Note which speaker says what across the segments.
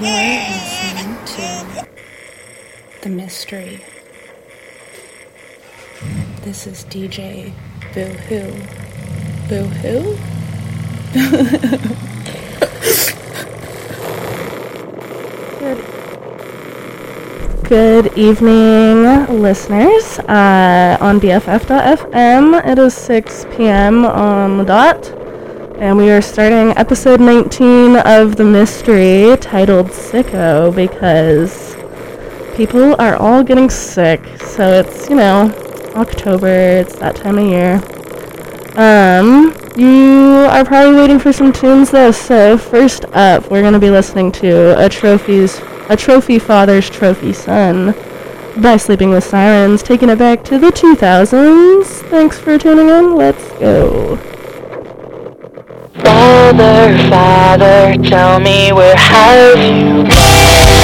Speaker 1: You're listening to The Mystery. This is DJ Boo Hoo. Boo Hoo?
Speaker 2: Good evening, listeners. Uh, on BFF.fm, it is 6 p.m. on the dot, and we are starting episode 19 of the mystery titled Sicko because people are all getting sick. So it's, you know, October, it's that time of year. Um, you are probably waiting for some tunes though, so first up, we're going to be listening to a trophies a trophy father's trophy son by Sleeping with Sirens, taking it back to the 2000s. Thanks for tuning in. Let's go.
Speaker 3: Father, Father, tell me where have you been?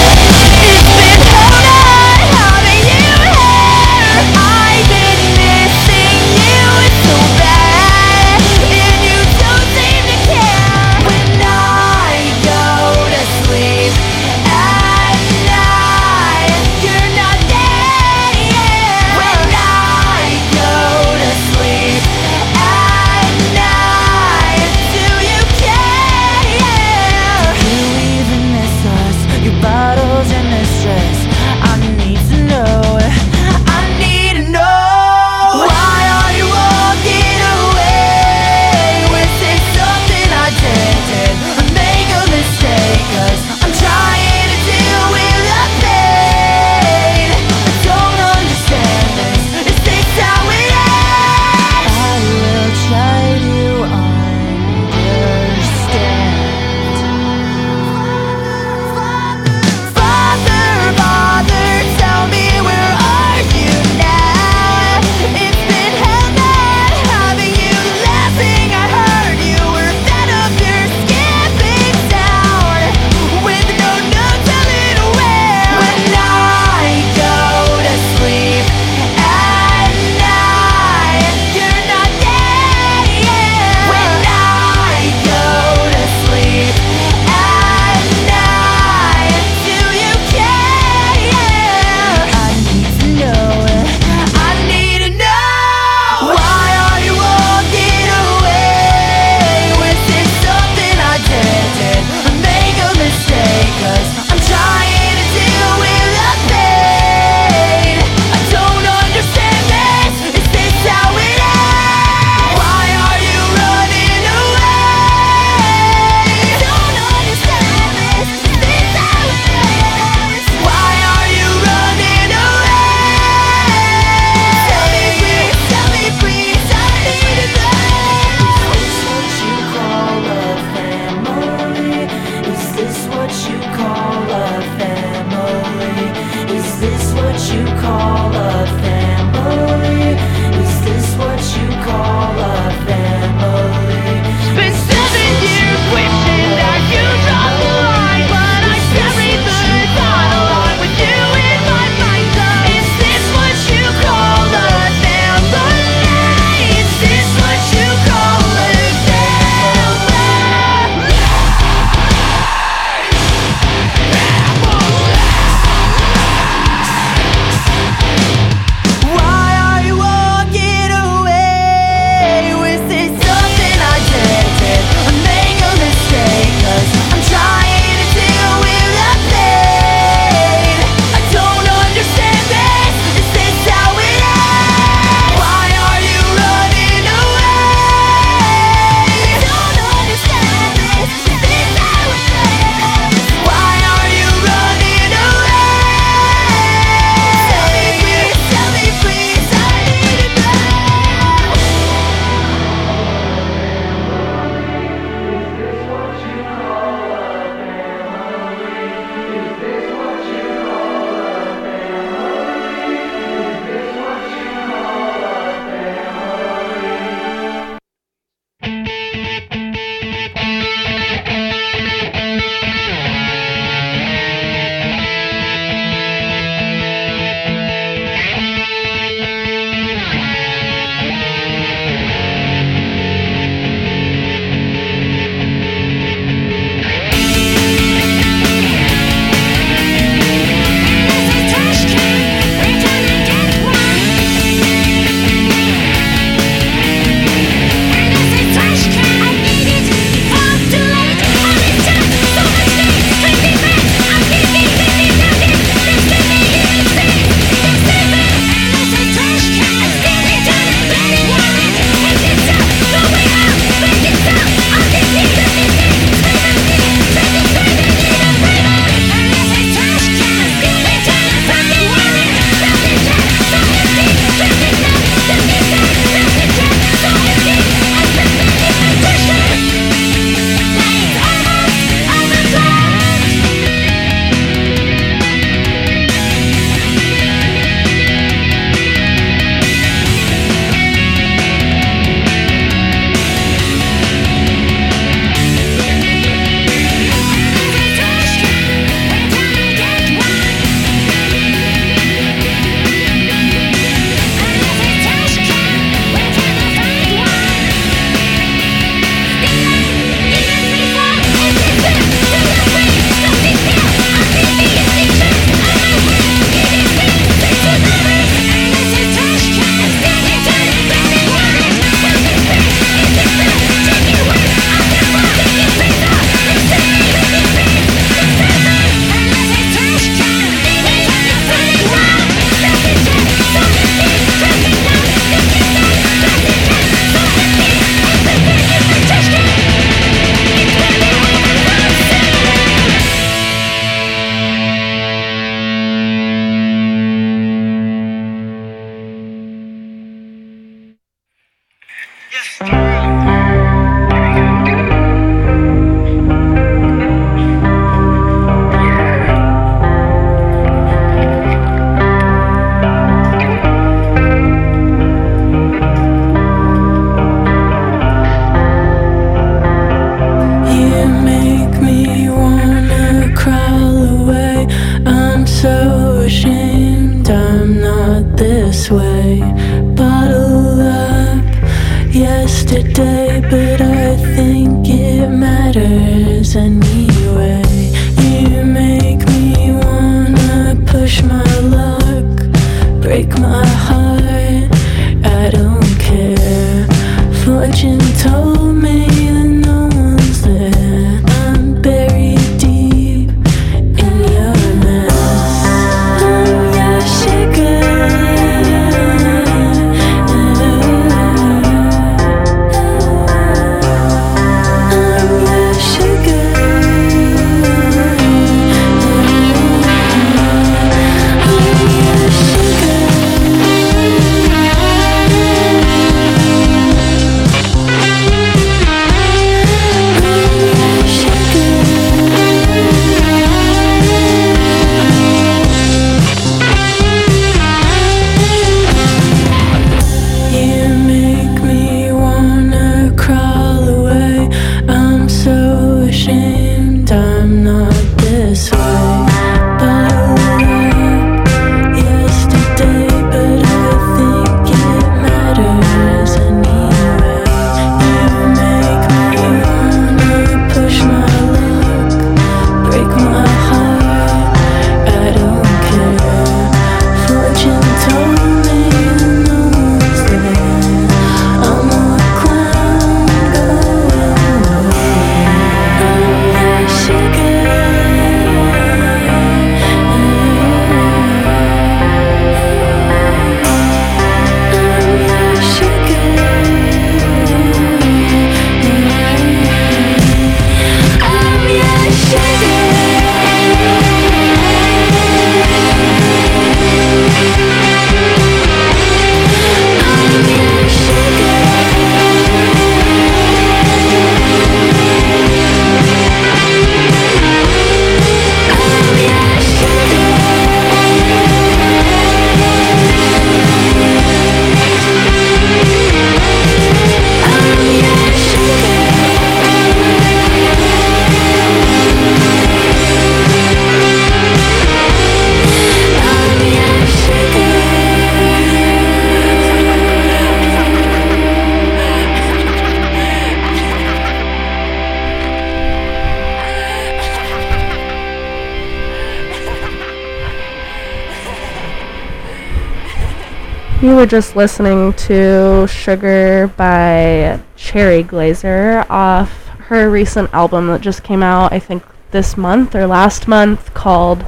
Speaker 2: Were just listening to Sugar by Cherry Glazerr off her recent album that just came out, I think this month or last month, called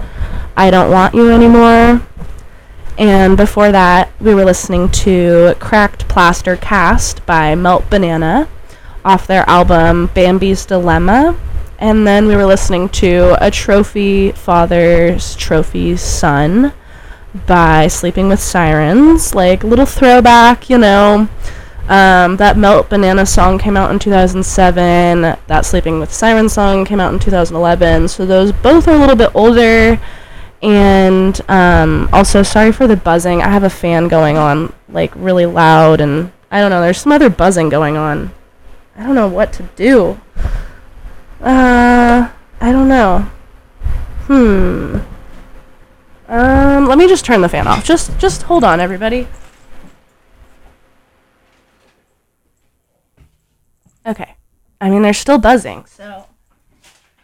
Speaker 2: I Don't Want You Anymore. And before that, we were listening to Cracked Plaster Cast by Melt Banana off their album Bambi's Dilemma. And then we were listening to A Trophy Father's Trophy Son by Sleeping with Sirens. Like, little throwback, you know. Um, that Melt Banana song came out in 2007. That Sleeping with Sirens song came out in 2011. So those both are a little bit older. And um, also, sorry for the buzzing. I have a fan going on, like, really loud. And I don't know, there's some other buzzing going on. I don't know what to do. Uh, I don't know. Hmm. Um, let me just turn the fan off. Just just hold on, everybody. Okay. I mean, they're still buzzing, so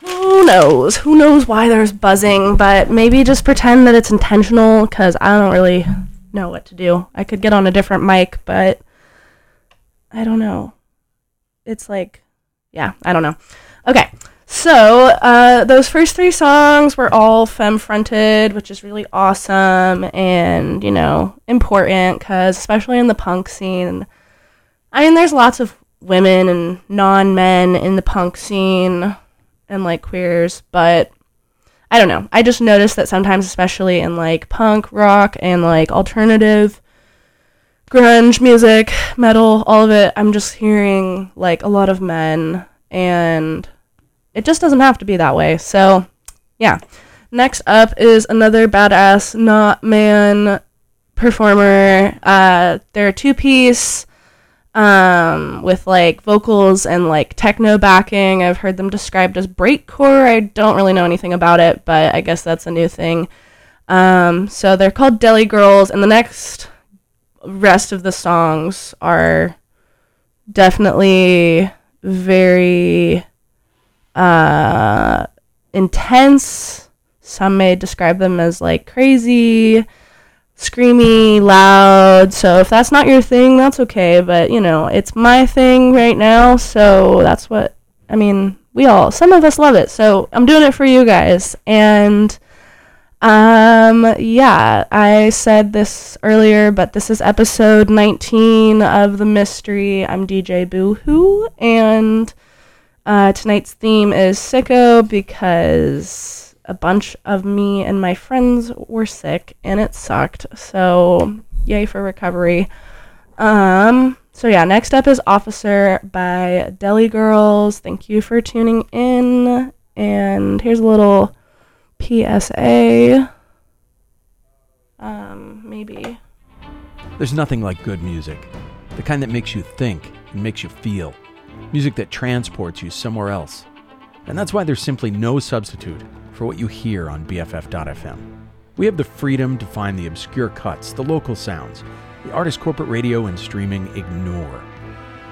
Speaker 2: who knows? Who knows why there's buzzing, but maybe just pretend that it's intentional cuz I don't really know what to do. I could get on a different mic, but I don't know. It's like yeah, I don't know. Okay. So, uh, those first three songs were all femme fronted, which is really awesome and, you know, important because, especially in the punk scene, I mean, there's lots of women and non men in the punk scene and like queers, but I don't know. I just noticed that sometimes, especially in like punk rock and like alternative grunge music, metal, all of it, I'm just hearing like a lot of men and it just doesn't have to be that way. So, yeah. Next up is another badass not man performer. Uh, they're a two piece um, with like vocals and like techno backing. I've heard them described as breakcore. I don't really know anything about it, but I guess that's a new thing. Um, so they're called Deli Girls, and the next rest of the songs are definitely very uh, intense. Some may describe them as like crazy, screamy, loud. So if that's not your thing, that's okay. But you know, it's my thing right now. So that's what I mean. We all, some of us love it. So I'm doing it for you guys. And um, yeah, I said this earlier, but this is episode 19 of The Mystery. I'm DJ Boohoo, and uh, tonight's theme is sicko because a bunch of me and my friends were sick and it sucked. So, yay for recovery. Um, so yeah, next up is Officer by Deli Girls. Thank you for tuning in. And here's a little PSA. Um, maybe.
Speaker 4: There's nothing like good music. The kind that makes you think and makes you feel. Music that transports you somewhere else. And that's why there's simply no substitute for what you hear on BFF.fm. We have the freedom to find the obscure cuts, the local sounds, the artist corporate radio and streaming ignore.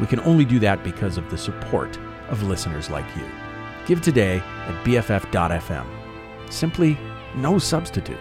Speaker 4: We can only do that because of the support of listeners like you. Give today at BFF.fm. Simply no substitute.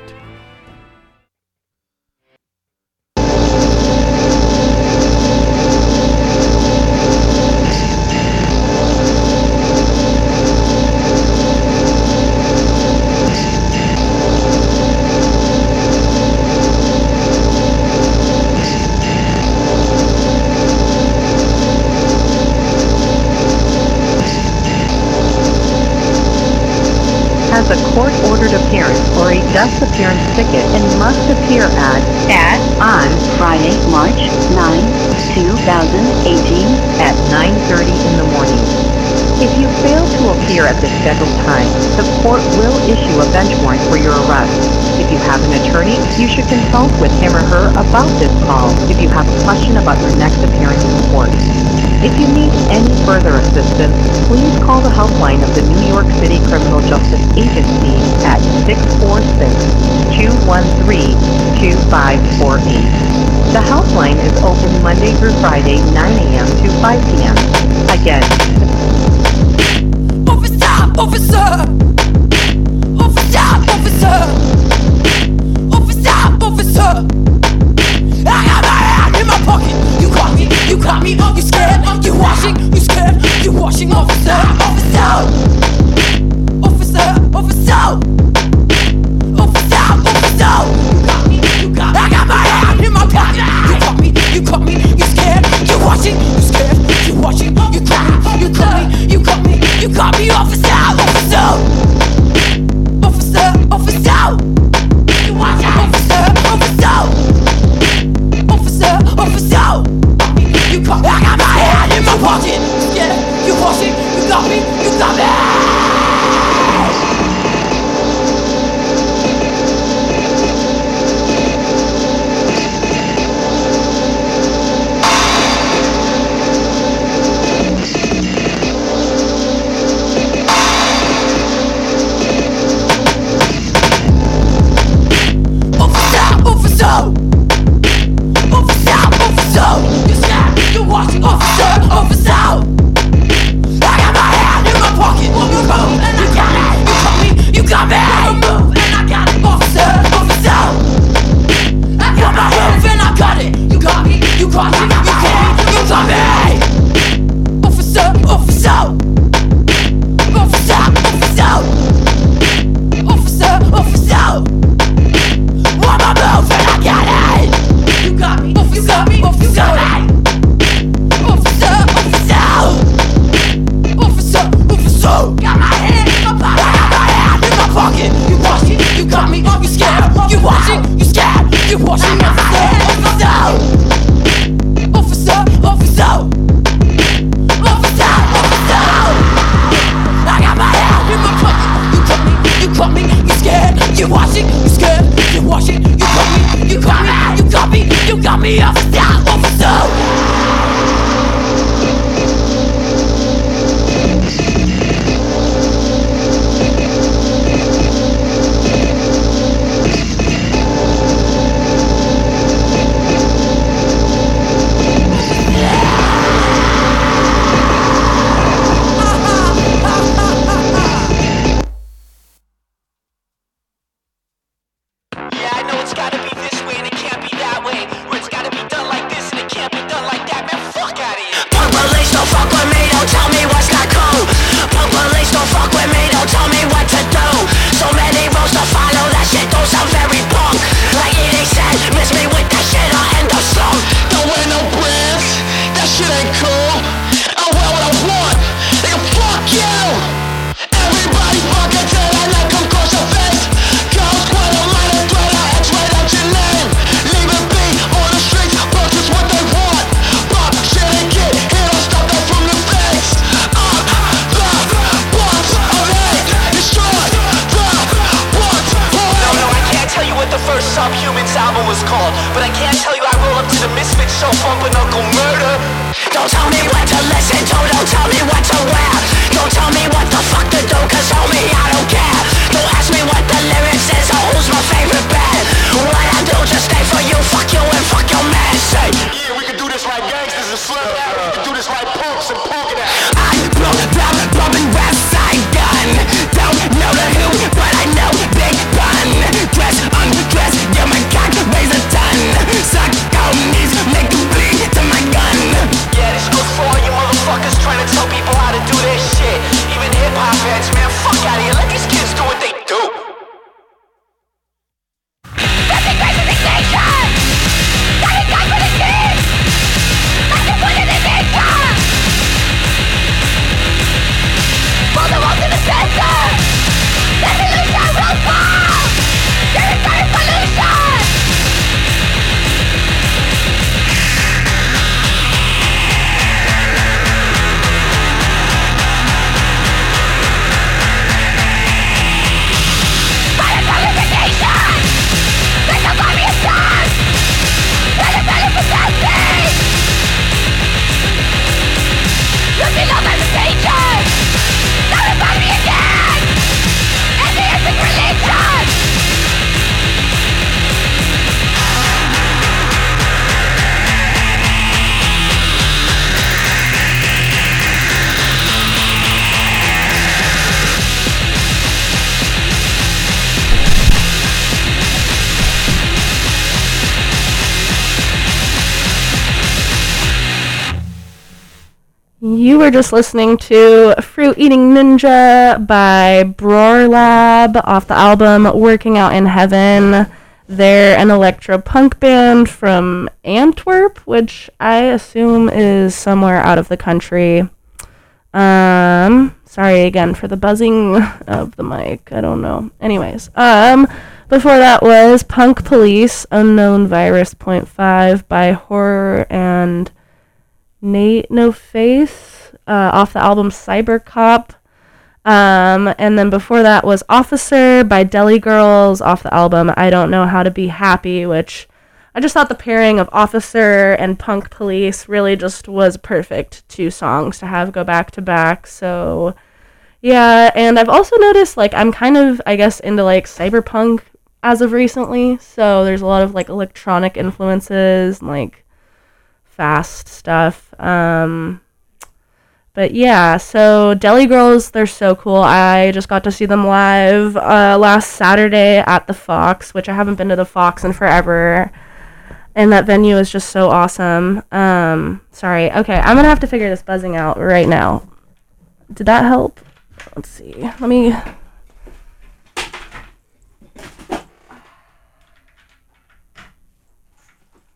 Speaker 5: Ticket and must appear at at on Friday, March 9, 2018 at 9:30 in the morning. If you fail to appear at the scheduled time, the court will issue a bench warrant for your arrest. If you have an attorney, you should consult with him or her about this call if you have a question about your next appearance in court. If you need any further assistance, please call the helpline of the New York City Criminal Justice Agency at 646-213-2548. The helpline is open Monday through Friday, 9 a.m. to 5 p.m. Again,
Speaker 6: Officer, officer, officer, officer, officer, officer. Me, you caught me. You scared? You watching? You scared? You watching? Officer, officer, officer, officer, officer, officer. You got me, you got me. I got my hand in my pocket. You caught me, you caught me. You scared? You watching? You scared? You watching? You caught me, you caught me, you caught me, you caught me, officer, officer, officer, officer. You watching? Officer, Me. I got my hand in my pocket. Yeah, you push it, You got me, you got me.
Speaker 7: Misfits album was called. But I can't tell you I roll up to the Misfit show bumping Uncle Murder. Don't tell me what to listen to, don't tell me what to wear. Don't tell me what the fuck to do, cause homie, I don't care. Don't ask me what the lyrics is or who's my favorite band. What I do, just stay for you, fuck you and fuck your man. Say,
Speaker 2: were just listening to Fruit Eating Ninja by Brorlab off the album Working Out in Heaven. They're an electro punk band from Antwerp, which I assume is somewhere out of the country. Um, sorry again for the buzzing of the mic. I don't know. Anyways, um, before that was Punk Police Unknown Virus Point Five by Ho99o9 and N8NOFACE uh, off the album Cyber Cop. Um, and then before that was Officer by Deli Girls off the album I Don't Know How to Be Happy, which I just thought the pairing of Officer and Punk Police really just was perfect two songs to have go back to back. So yeah, and I've also noticed like I'm kind of I guess into like cyberpunk as of recently. So there's a lot of like electronic influences, and, like fast stuff. Um, but yeah, so Deli Girls, they're so cool. I just got to see them live uh, last Saturday at the Fox, which I haven't been to the Fox in forever. And that venue is just so awesome. Um, sorry. Okay, I'm gonna have to figure this buzzing out right now. Did that help? Let's see. Let me.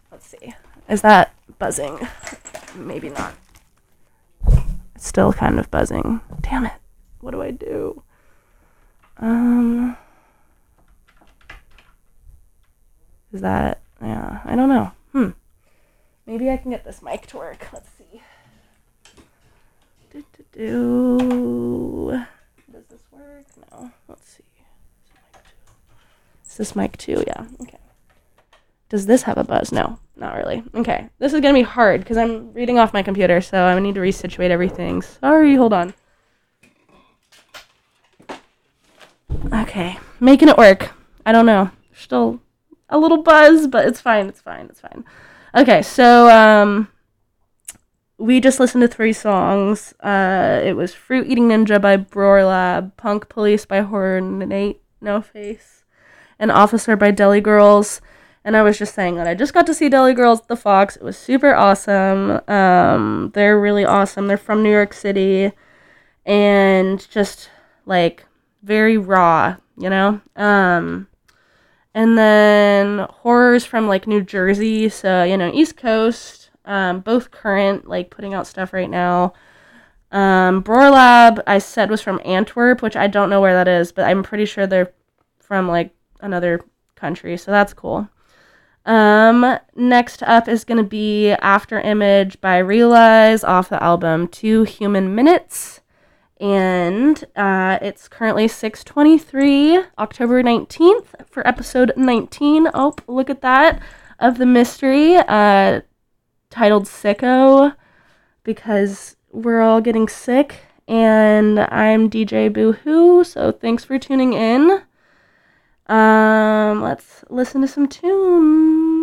Speaker 2: Let's see. Is that buzzing? Maybe not. It's still kind of buzzing. Damn it. What do I do? Um. Is that. Yeah, I don't know. Hmm. Maybe I can get this mic to work. Let's see. Do, do, do. Does this work? No. Let's see. Is this mic too? Yeah. Okay. Does this have a buzz? No, not really. Okay. This is to be hard because I'm reading off my computer, so I need to resituate everything. Sorry, hold on. Okay. Making it work. I don't know. Still a little buzz, but it's fine. It's fine. It's fine. Okay, so um we just listened to three songs. Uh it was Fruit Eating Ninja by Brorlab, Punk Police by Ho99o9 Nate No Face, and Officer by Deli Girls. And I was just saying that I just got to see Deli Girls at the Fox. It was super awesome. Um, they're really awesome. They're from New York City and just like very raw, you know? Um, and then Ho99o9's from like New Jersey, so you know, East Coast, um, both current, like putting out stuff right now. Um, Brorlab, I said was from Antwerp, which I don't know where that is, but I'm pretty sure they're from like another country, so that's cool. Um, next up is gonna be After Image by Realize off the album Two Human Minutes.
Speaker 8: and uh, it's currently 6:23, October 19th for episode 19. Oh, look at that of the mystery, uh, titled "Sicko," because we're all getting sick. And I'm DJ Boohoo, so thanks for tuning in. Um, let's listen to some tunes.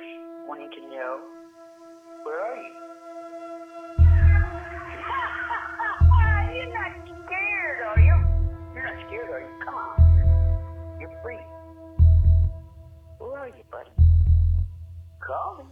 Speaker 9: Motherfuckers wanting to know where are you? You're not scared, are you? You're not scared, are you? Come on, you're free. Where are you, buddy? Call me.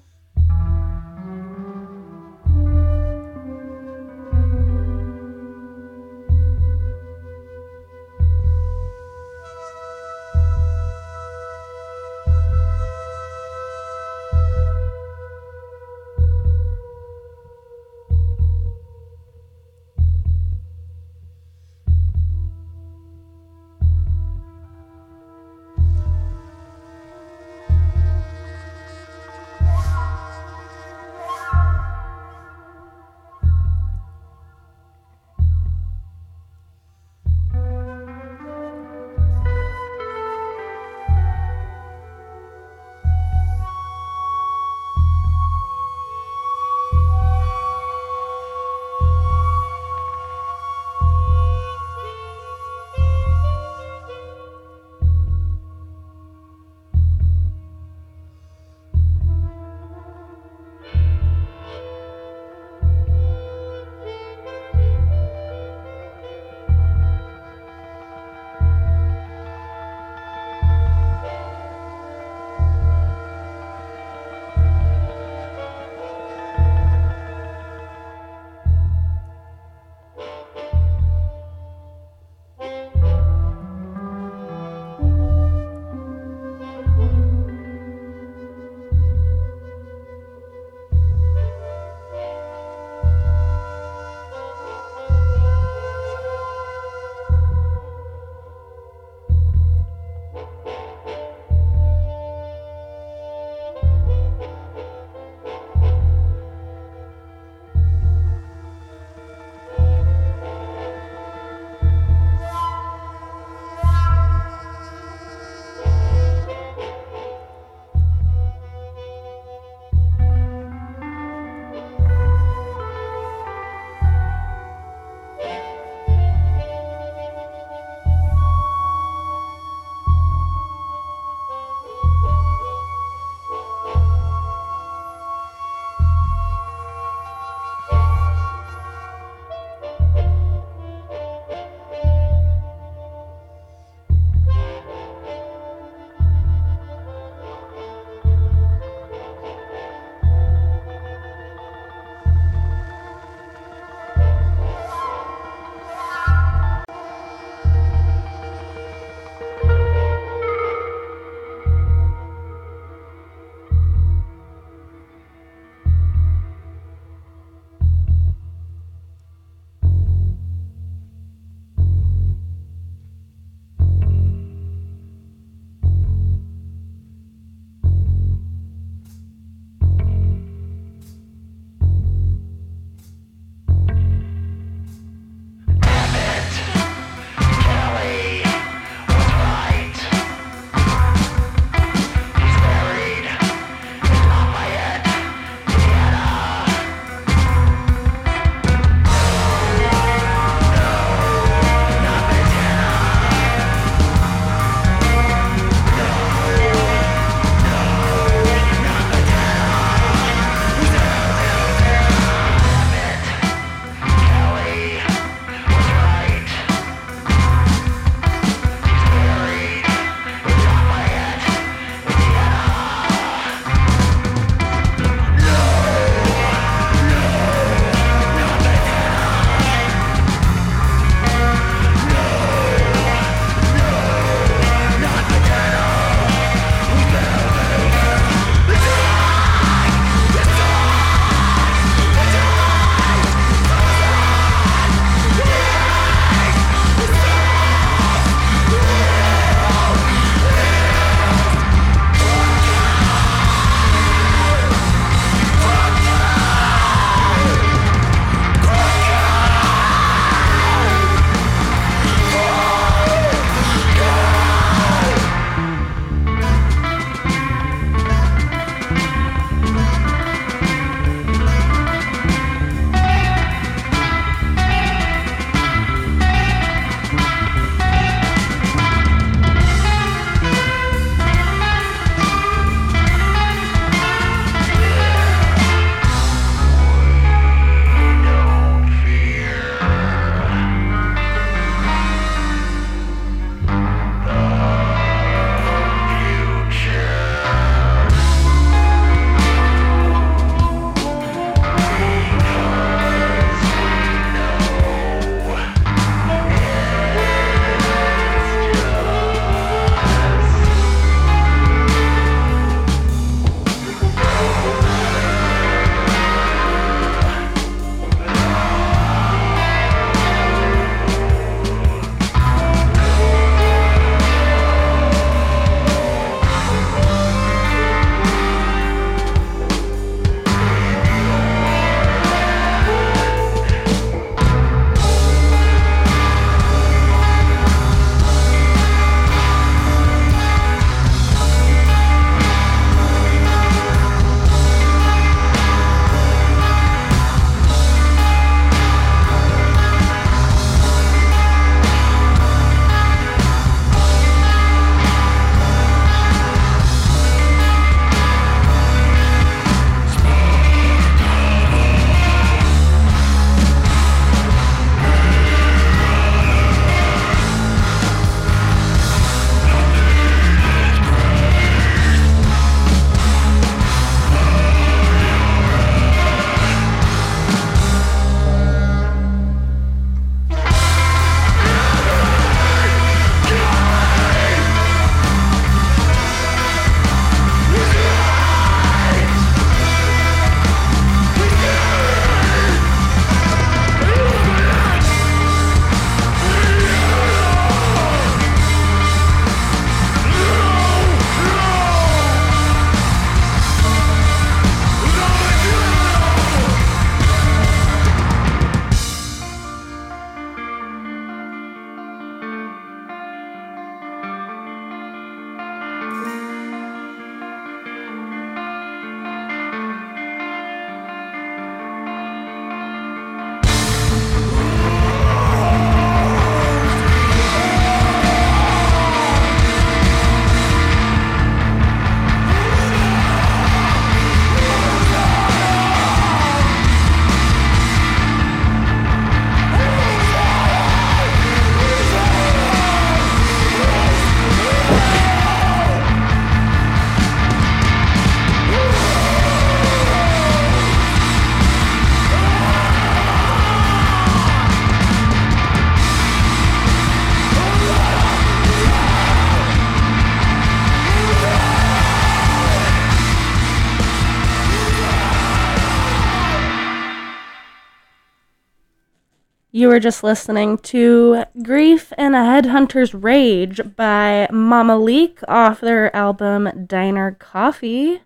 Speaker 2: You were just listening to Grief and a Headhunter's Rage by Mamaleek off their album Diner Coffee.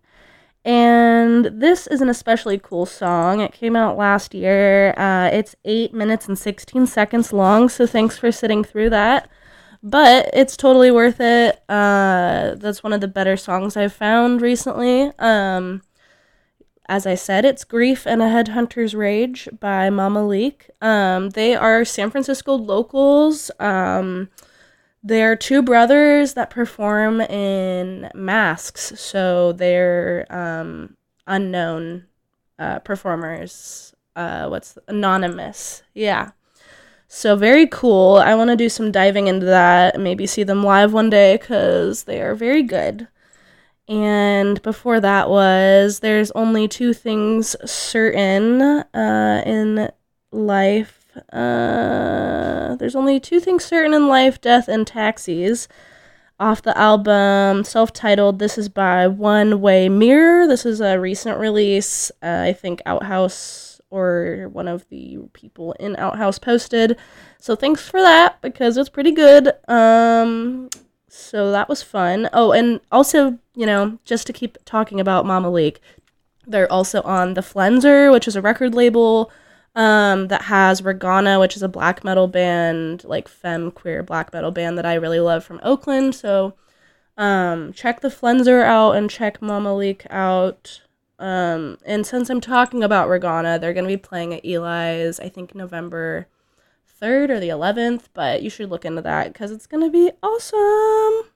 Speaker 2: And this is an especially cool song. It came out last year. Uh, it's 8 minutes and 16 seconds long, so thanks for sitting through that. But it's totally worth it. Uh, that's one of the better songs I've found recently. Um, as I said, it's Grief and a Headhunter's Rage by Mamaleek. Um, they are San Francisco locals. Um, they're two brothers that perform in masks, so they're um, unknown uh, performers. Uh, what's anonymous? Yeah. So very cool. I want to do some diving into that. Maybe see them live one day because they are very good. And before that was there's only two things certain uh, in life. Uh, there's only two things certain in life: death and taxis. Off the album, self-titled. This is by onewaymirror. This is a recent release. Uh, I think Outhouse or one of the people in Outhouse posted. So thanks for that because it's pretty good. Um, so that was fun. Oh, and also, you know, just to keep talking about Mamaleek, they're also on the Flenser, which is a record label um, that has Ragana, which is a black metal band, like femme queer black metal band that I really love from Oakland. So um, check the Flenser out and check Mamaleek out. Um, and since I'm talking about Ragana, they're going to be playing at Eli's, I think November 3rd or the 11th, but you should look into that because it's going to be awesome.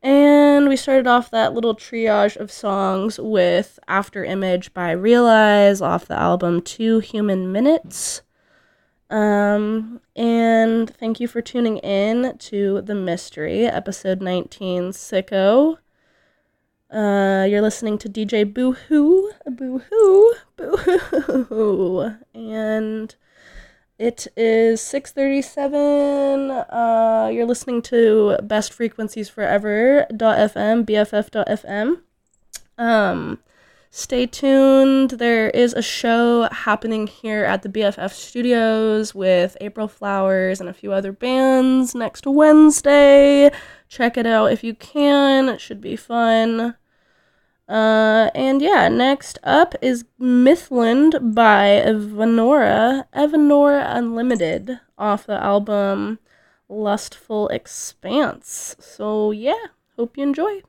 Speaker 2: And we started off that little triage of songs with Afterimage by Realize off the album Two Human Minutes. Um, and thank you for tuning in to The Mystery, episode 19, Sicko. Uh, you're listening to DJ Boo Hoo, Boo Hoo, Boo Hoo, and it is 6:37. Uh, you're listening to Best Frequencies Forever.fm, BFF.fm. Um, stay tuned. There is a show happening here at the BFF Studios with April Flowers and a few other bands next Wednesday. Check it out if you can. It should be fun. Uh, and yeah, next up is Mithlond by Evanora, Evanora Unlimited, off the album Lustful Expanse. So yeah, hope you enjoy.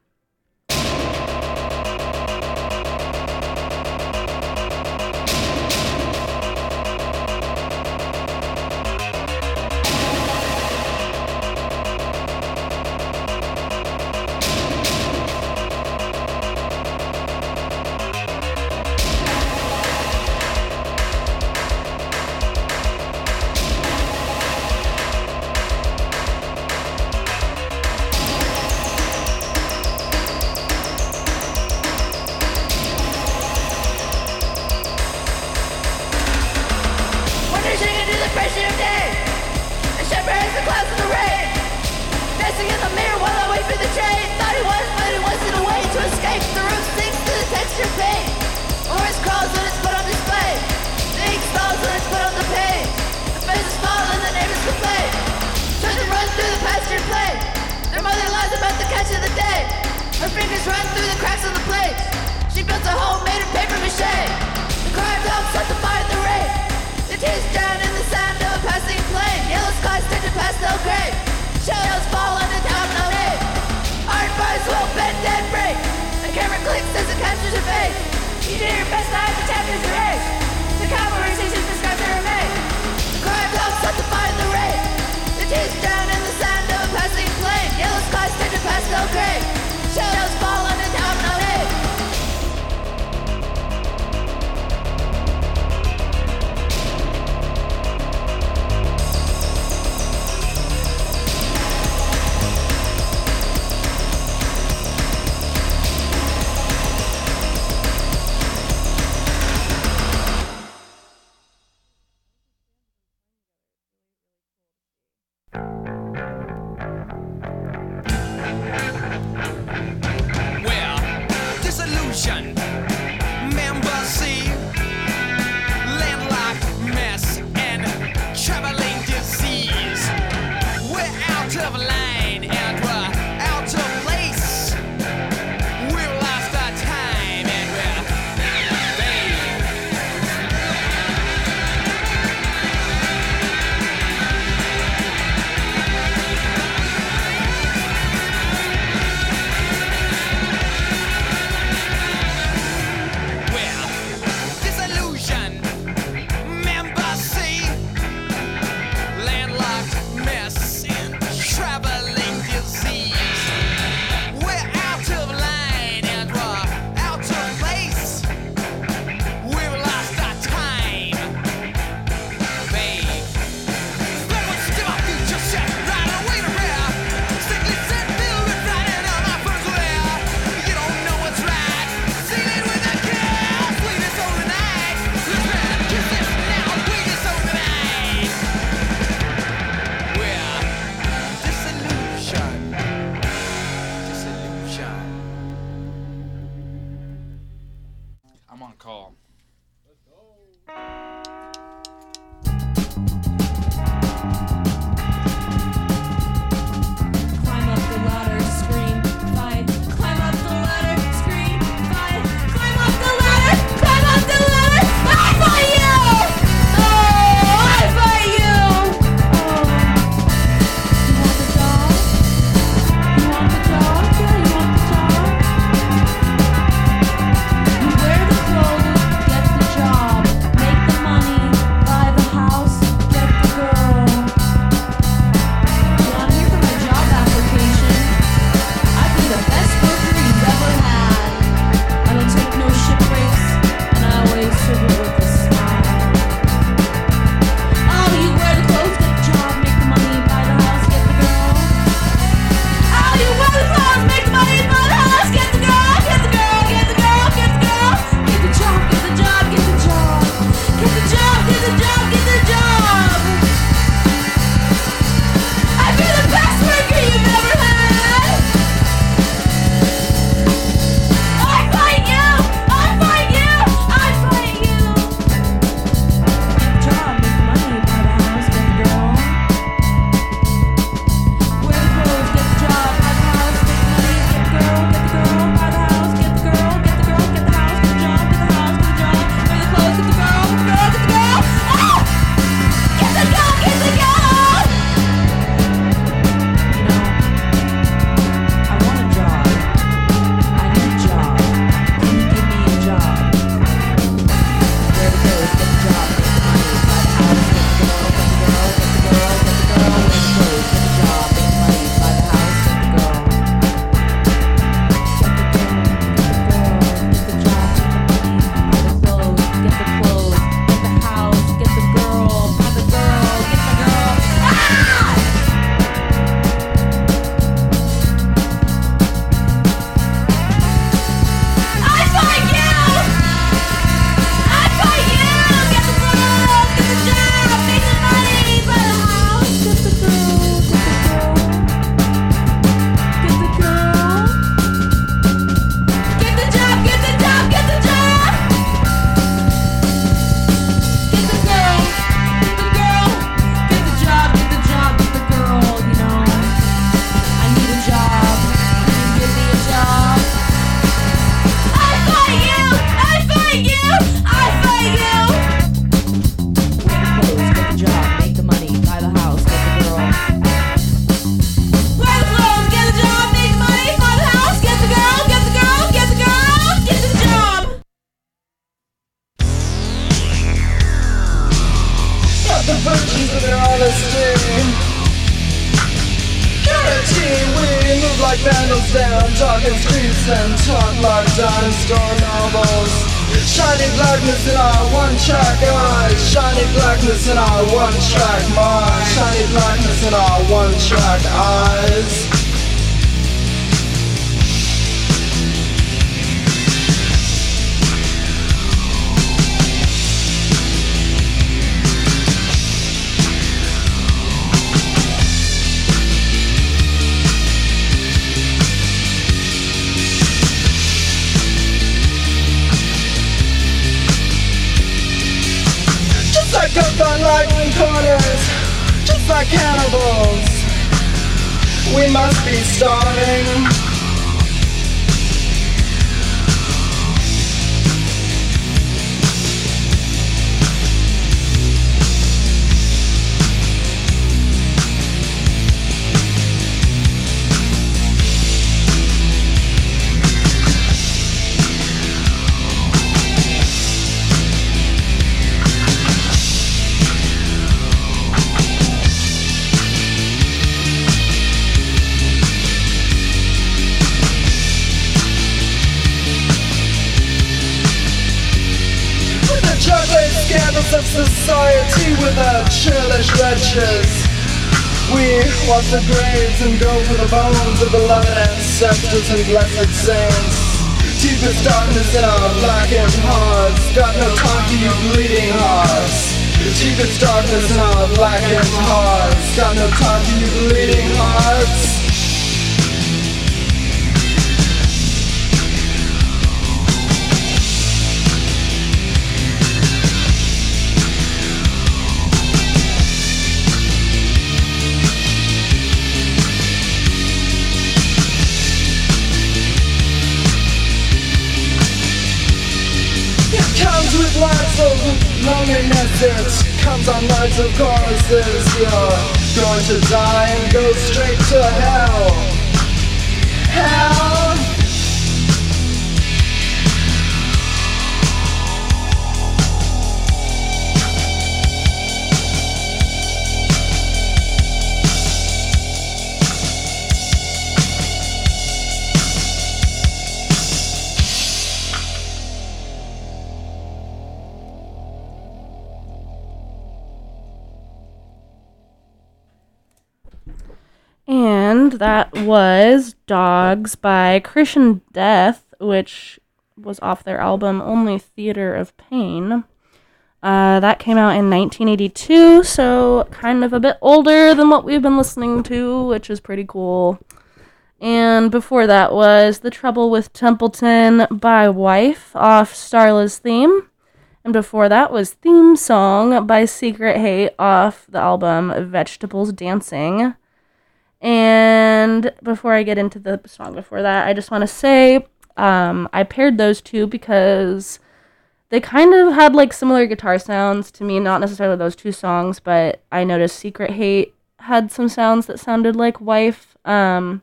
Speaker 6: and
Speaker 10: talk like dinosaur novels. Shining blackness in our one-track eyes. Shiny blackness in our one-track mind Shiny blackness in our one-track eyes. quarters, just like cannibals. We must be starving. Society with our churlish wretches. We watch the graves and go for the bones of beloved ancestors and blessed saints. Deepest darkness in our blackened hearts. Got no time for you bleeding hearts. Deepest darkness in our blackened hearts. Got no time for you bleeding hearts. With lots of loneliness, comes on nights of choruses. You're going to die and go straight to hell. Hell.
Speaker 2: Was Dogs by Christian Death, which was off their album Only Theater of Pain. Uh, that came out in 1982, so kind of a bit older than what we've been listening to, which is pretty cool. And before that was The Trouble with Templeton by Wife off Starla's theme. And before that was Theme Song by Secret Hate off the album Vegetables Dancing. And before I get into the song before that, I just want to say um, I paired those two because they kind of had like similar guitar sounds to me, not necessarily those two songs, but I noticed Secret Hate had some sounds that sounded like Wife. Um,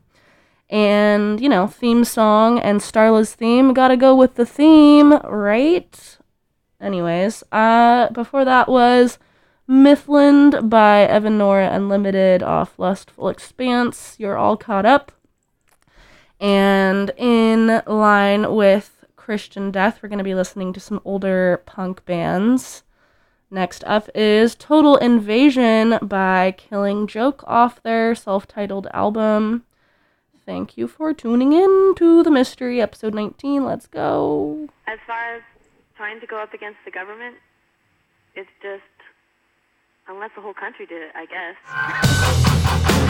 Speaker 2: and, you know, theme song and Starla's theme, gotta go with the theme, right? Anyways, uh, before that was Mithlond by Evanora Unlimited off Lustful Expanse. You're all caught up. And in line with Christian Death, we're going to be listening to some older punk bands. Next up is Total Invasion by Killing Joke off their self titled album. Thank you for tuning in to the mystery episode 19. Let's go.
Speaker 11: As far as trying to go up against the government, it's just unless the whole country did it, I guess.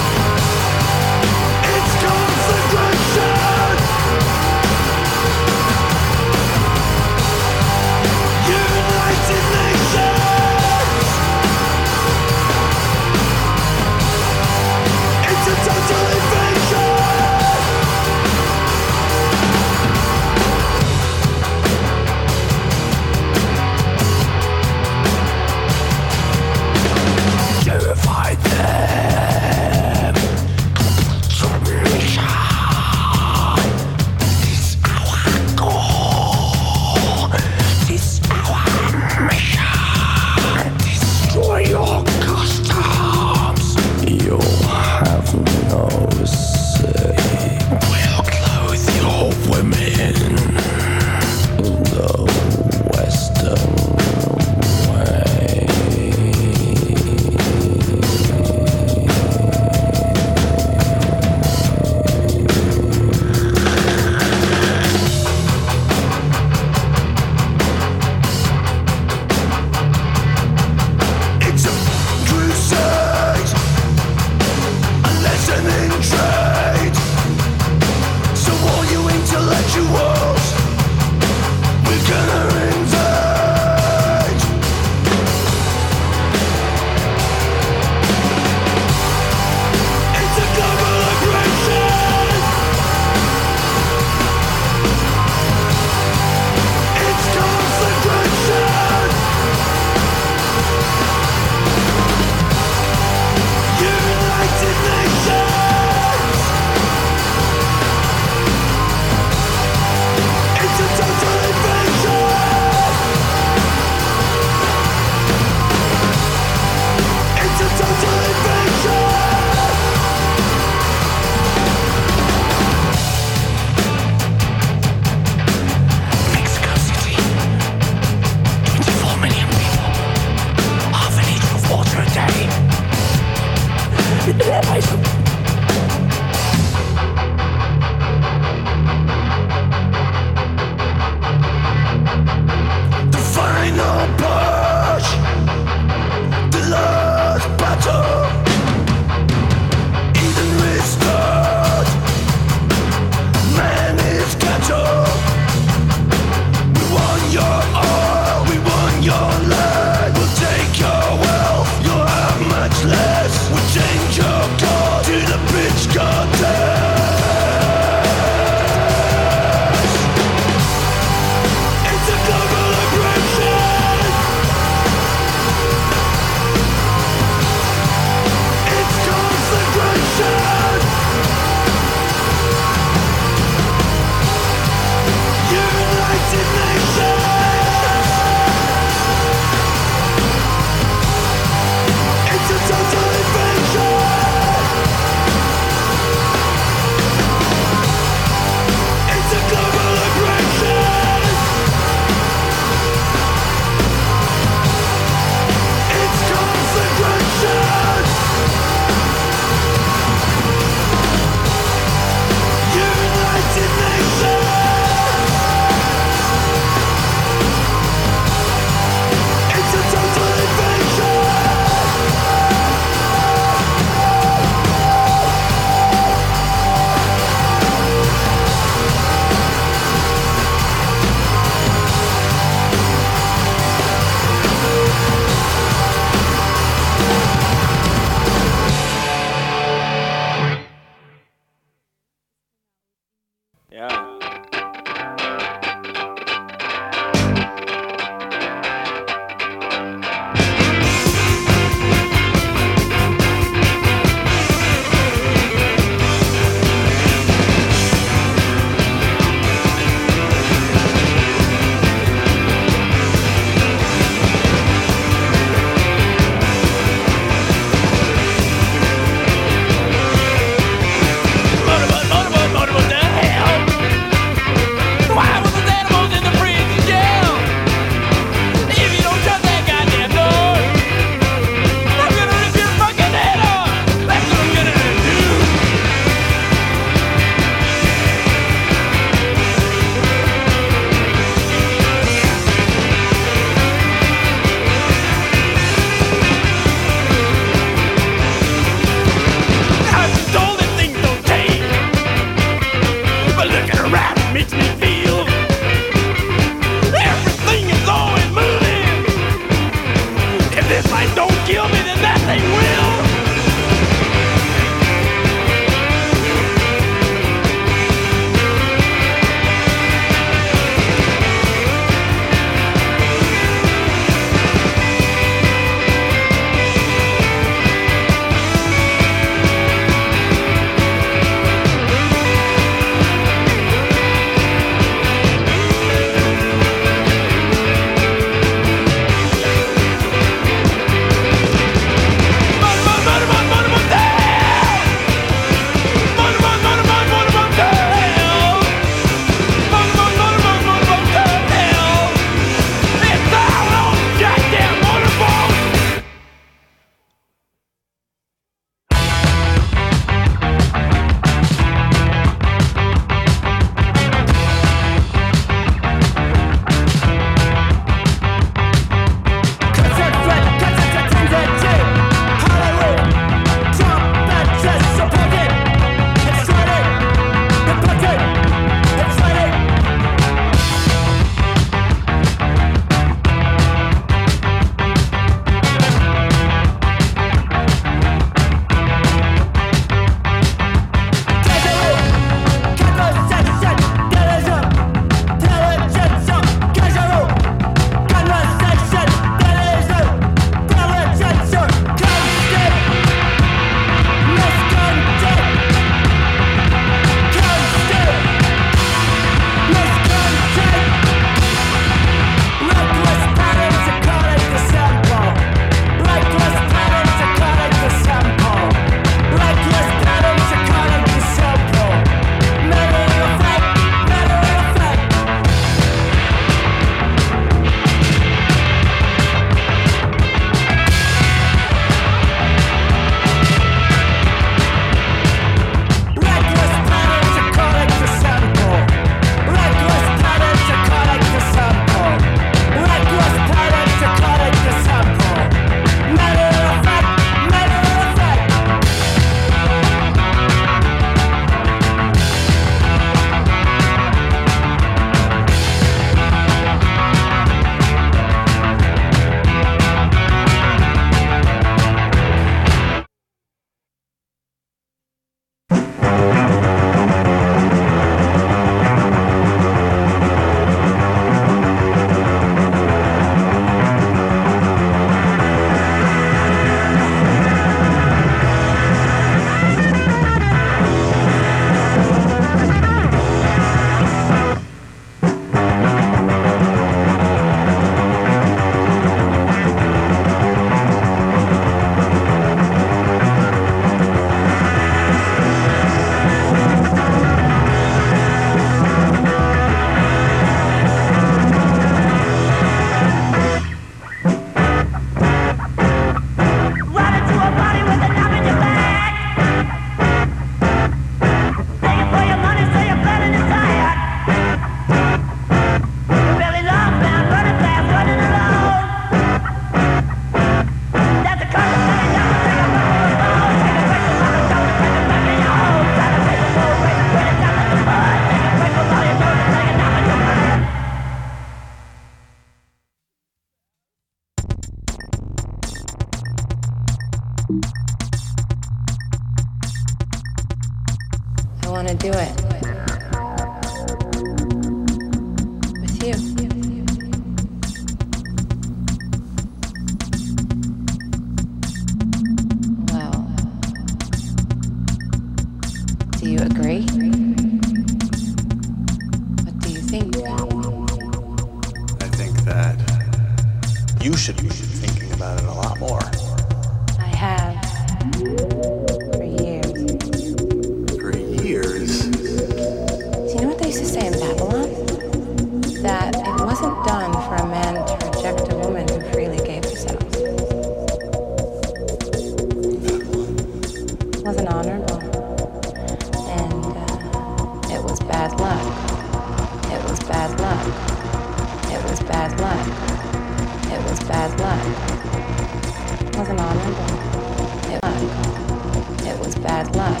Speaker 12: bad luck.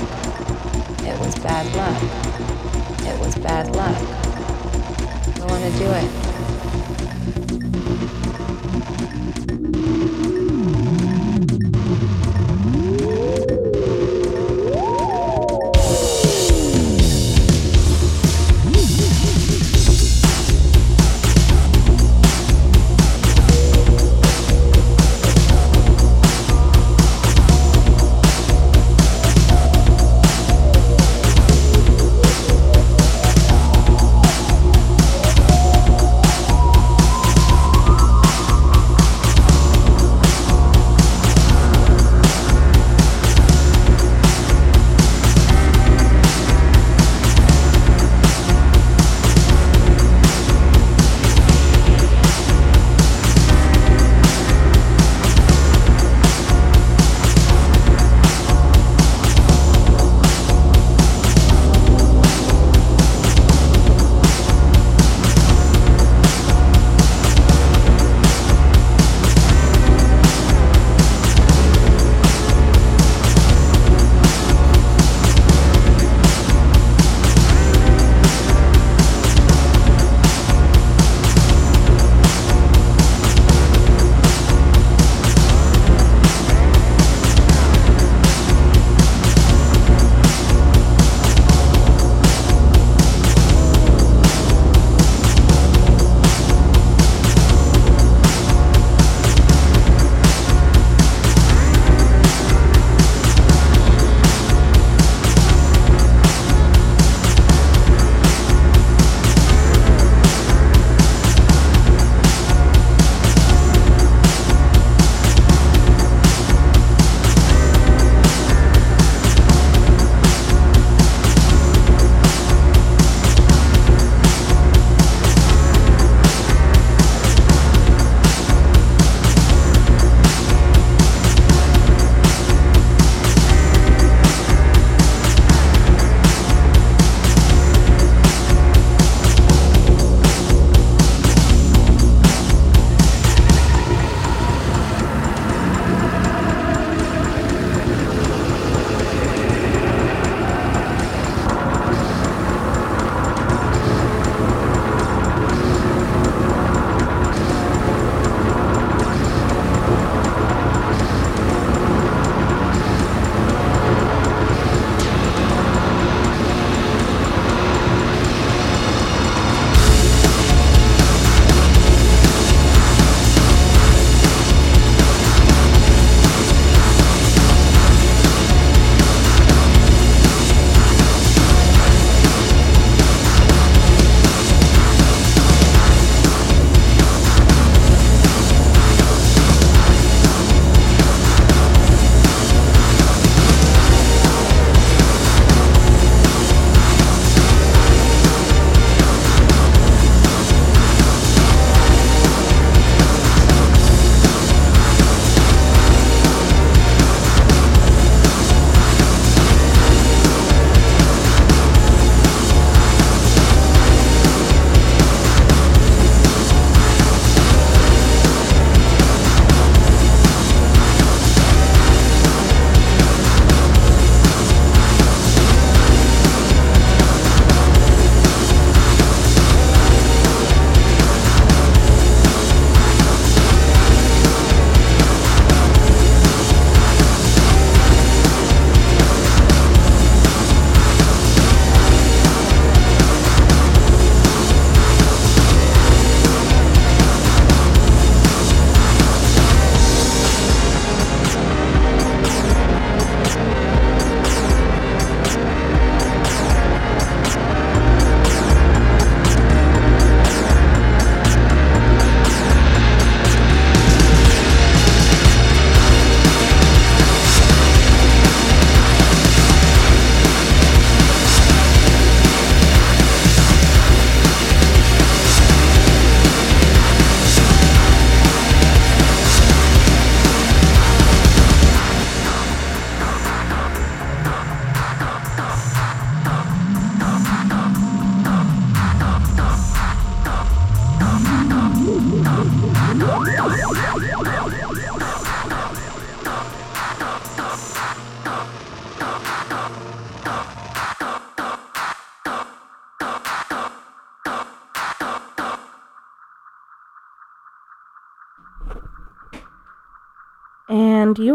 Speaker 12: It was bad luck. It was bad luck. I want to do it.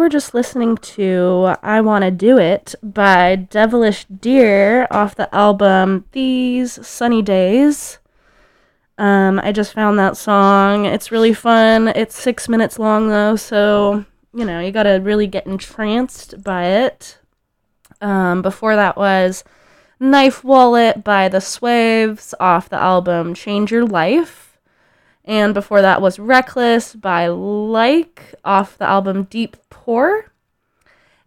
Speaker 2: Were just listening to I Wanna Do It by Devilish Deer off the album These Sunny Days. Um, I just found that song. It's really fun. It's six minutes long though, so you know, you gotta really get entranced by it. Um, before that was Knife Wallet by the Swaves off the album Change Your Life. And before that was Reckless by Like off the album Deep Pour.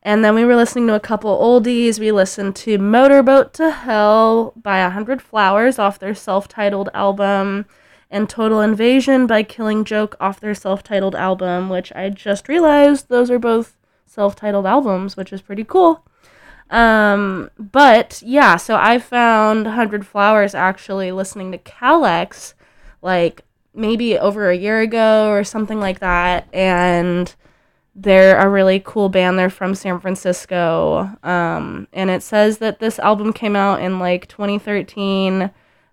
Speaker 2: And then we were listening to a couple oldies. We listened to Motorboat to Hell by A Hundred Flowers off their self titled album, and Total Invasion by Killing Joke off their self titled album, which I just realized those are both self titled albums, which is pretty cool. Um, but yeah, so I found Hundred Flowers actually listening to KALX like maybe over a year ago or something like that. And they're a really cool band. They're from San Francisco. Um, and it says that this album came out in like 2013,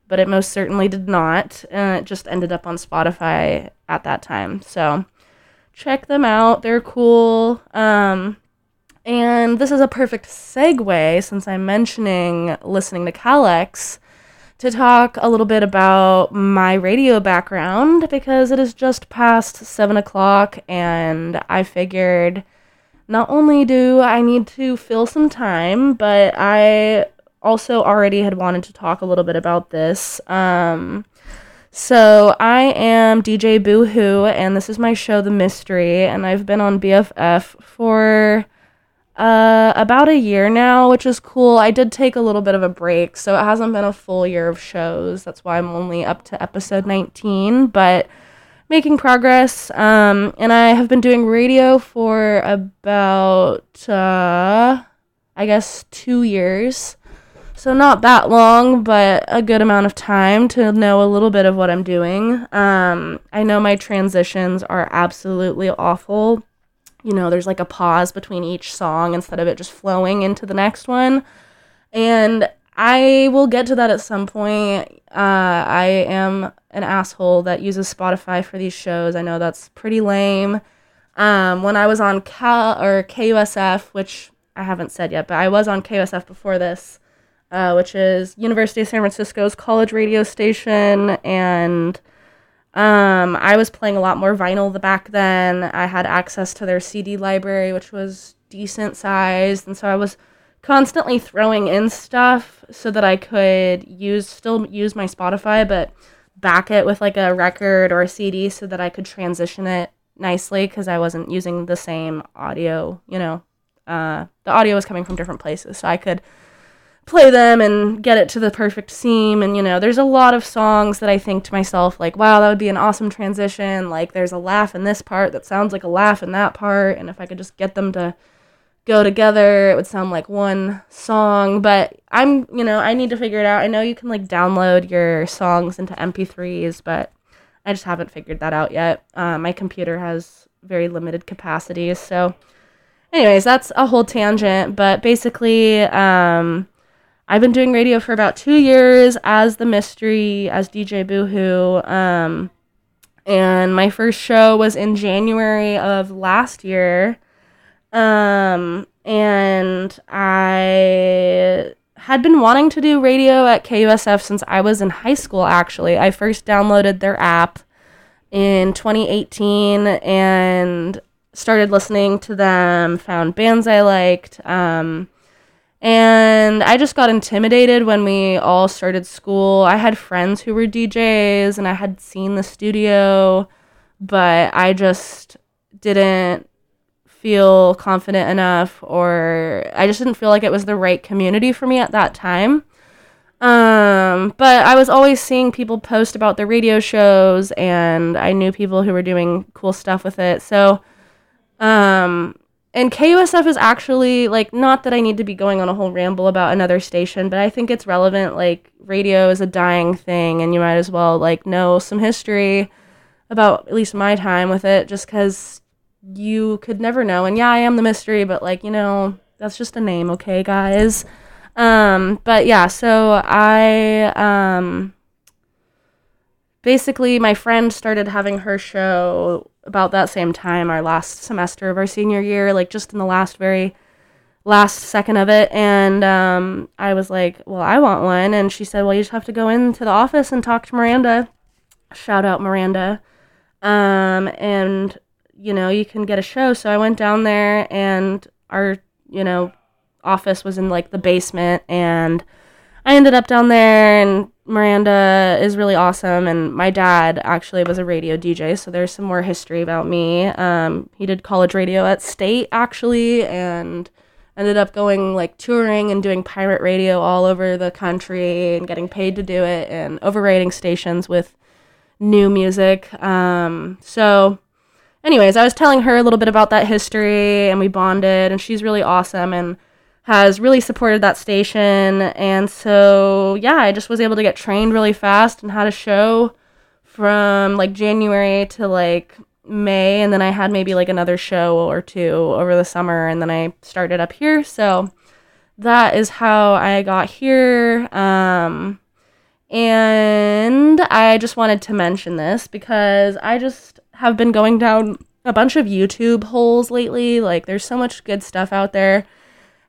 Speaker 2: but it most certainly did not. And it just ended up on Spotify at that time. So check them out. They're cool. Um, and this is a perfect segue since I'm mentioning listening to KALX to talk a little bit about my radio background because it is just past seven o'clock, and I figured not only do I need to fill some time, but I also already had wanted to talk a little bit about this. Um, so I am DJ Boohoo, and this is my show, The Mystery, and I've been on BFF for uh, about a year now, which is cool. I did take a little bit of a break, so it hasn't been a full year of shows. That's why I'm only up to episode 19, but making progress. Um, and I have been doing radio for about, uh, I guess, two years. So not that long, but a good amount of time to know a little bit of what I'm doing. Um, I know my transitions are absolutely awful you know, there's like a pause between each song instead of it just flowing into the next one. And I will get to that at some point. Uh, I am an asshole that uses Spotify for these shows. I know that's pretty lame. Um, when I was on Cal or KUSF, which I haven't said yet, but I was on KUSF before this, uh, which is University of San Francisco's college radio station, and um, I was playing a lot more vinyl the back then. I had access to their CD library, which was decent sized, and so I was constantly throwing in stuff so that I could use still use my Spotify, but back it with like a record or a CD so that I could transition it nicely because I wasn't using the same audio. You know, uh, the audio was coming from different places, so I could play them and get it to the perfect seam. And you know there's a lot of songs that i think to myself like wow that would be an awesome transition. Like there's a laugh in this part that sounds like a laugh in that part. And if i could just get them to go together it would sound like one song. But i'm you know i need to figure it out. I know you can like download your songs into mp3s but i just haven't figured that out yet. Uh, my computer has very limited capacities so anyways that's a whole tangent. But basically um I've been doing radio for about two years as the mystery, as DJ Boohoo. Um, and my first show was in January of last year. Um, and I had been wanting to do radio at KUSF since I was in high school, actually. I first downloaded their app in 2018 and started listening to them, found bands I liked. Um, and I just got intimidated when we all started school. I had friends who were DJs and I had seen the studio, but I just didn't feel confident enough or I just didn't feel like it was the right community for me at that time. Um, but I was always seeing people post about their radio shows and I knew people who were doing cool stuff with it. So um and KUSF is actually like not that I need to be going on a whole ramble about another station, but I think it's relevant. Like radio is a dying thing, and you might as well like know some history about at least my time with it, just because you could never know. And yeah, I am the mystery, but like you know, that's just a name, okay, guys. Um, but yeah, so I um basically my friend started having her show about that same time, our last semester of our senior year, like just in the last very last second of it. And um, i was like well i want one. And she said well you just have to go into the office and talk to miranda. Shout out miranda. Um, and you know you can get a show. So i went down there and our you know office was in like the basement and i ended up down there and miranda is really awesome and my dad actually was a radio dj so there's some more history about me um, he did college radio at state actually and ended up going like touring and doing pirate radio all over the country and getting paid to do it and overrating stations with new music. Um, so, anyways, I was telling her a little bit about that history and we bonded, and she's really awesome and has really supported that station. And so, yeah, I just was able to get trained really fast and had a show from like January to like May, and then I had maybe like another show or two over the summer, and then I started up here. So that is how I got here. Um, and I just wanted to mention this because I just have been going down a bunch of YouTube holes lately. Like, there's so much good stuff out there.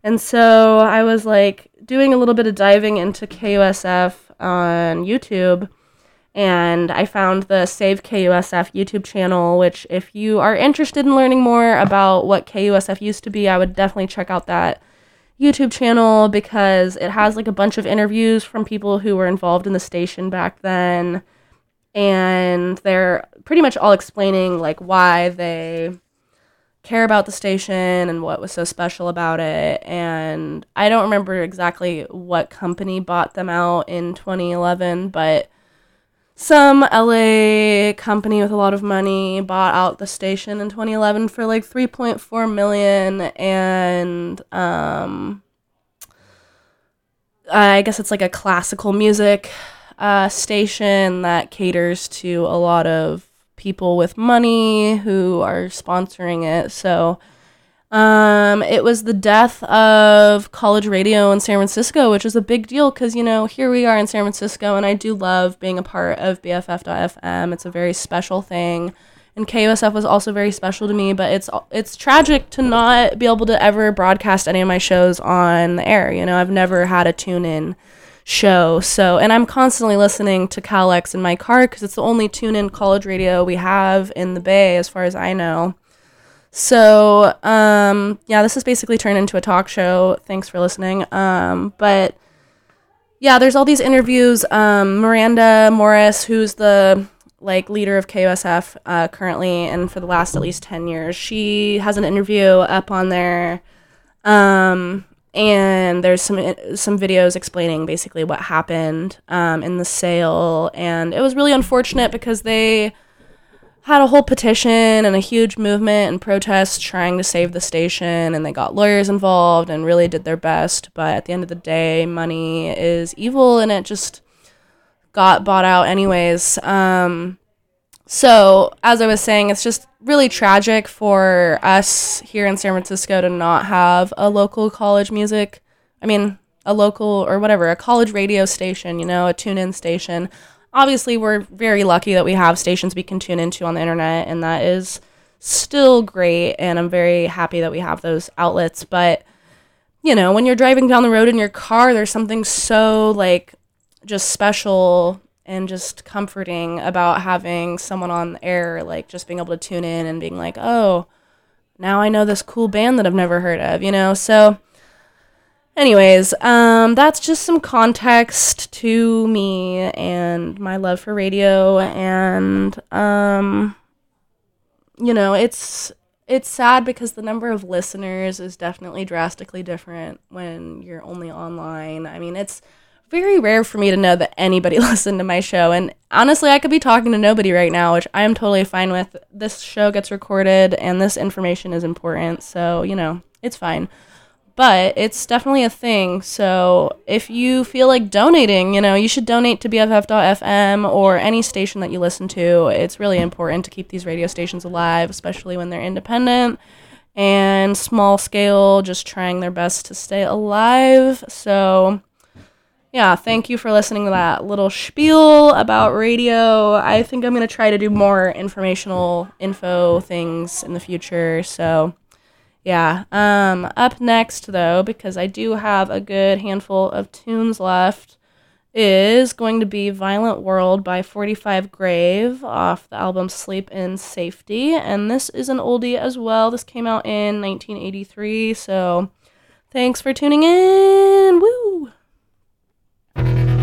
Speaker 2: And so I was like doing a little bit of diving into KUSF on YouTube and I found the Save KUSF YouTube channel, which, if you are interested in learning more about what KUSF used to be, I would definitely check out that YouTube channel because it has like a bunch of interviews from people who were involved in the station back then. And they're pretty much all explaining like why they care about the station and what was so special about it. And I don't remember exactly what company bought them out in 2011, but some LA company with a lot of money bought out the station in 2011 for like 3.4 million and um I guess it's like a classical music uh, station that caters to a lot of people with money who are sponsoring it. So um, it was the death of college radio in San Francisco, which was a big deal because, you know, here we are in San Francisco, and I do love being a part of BFF.FM. It's a very special thing. And KUSF was also very special to me, but it's it's tragic to not be able to ever broadcast any of my shows on the air. You know, I've never had a tune in show. So, and I'm constantly listening to KALX in my car because it's the only tune in college radio we have in the Bay, as far as I know. So, um, yeah, this is basically turned into a talk show. Thanks for listening. Um, but yeah, there's all these interviews. Um, Miranda Morris, who's the like leader of KUSF uh, currently, and for the last at least ten years, she has an interview up on there. Um, and there's some some videos explaining basically what happened um, in the sale, and it was really unfortunate because they had a whole petition and a huge movement and protest trying to save the station. And they got lawyers involved and really did their best. But at the end of the day money is evil and it just got bought out anyways. Um, so as i was saying it's just really tragic for us here in san francisco to not have a local college music i mean a local or whatever a college radio station you know a tune in station. Obviously we're very lucky that we have stations we can tune into on the internet and that is still great and i'm very happy that we have those outlets. But you know when you're driving down the road in your car there's something so like just special and just comforting about having someone on the air like just being able to tune in and being like oh now i know this cool band that i've never heard of you know so Anyways, um, that's just some context to me and my love for radio, and um, you know, it's it's sad because the number of listeners is definitely drastically different when you're only online. I mean, it's very rare for me to know that anybody listened to my show, and honestly, I could be talking to nobody right now, which I am totally fine with. This show gets recorded, and this information is important, so you know, it's fine but it's definitely a thing. So if you feel like donating, you know, you should donate to BFF.FM or any station that you listen to. It's really important to keep these radio stations alive, especially when they're independent. and small scale, just trying their best to stay alive. So, yeah, thank you for listening to that little spiel about radio. I think I'm going to try to do more informational info things in the future. So, yeah. Um, up next, though, because I do have a good handful of tunes left, is going to be Violent World by 45 Grave off the album Sleep in Safety. And this is an oldie as well. This came out in 1983. So thanks for tuning in. Woo!
Speaker 13: My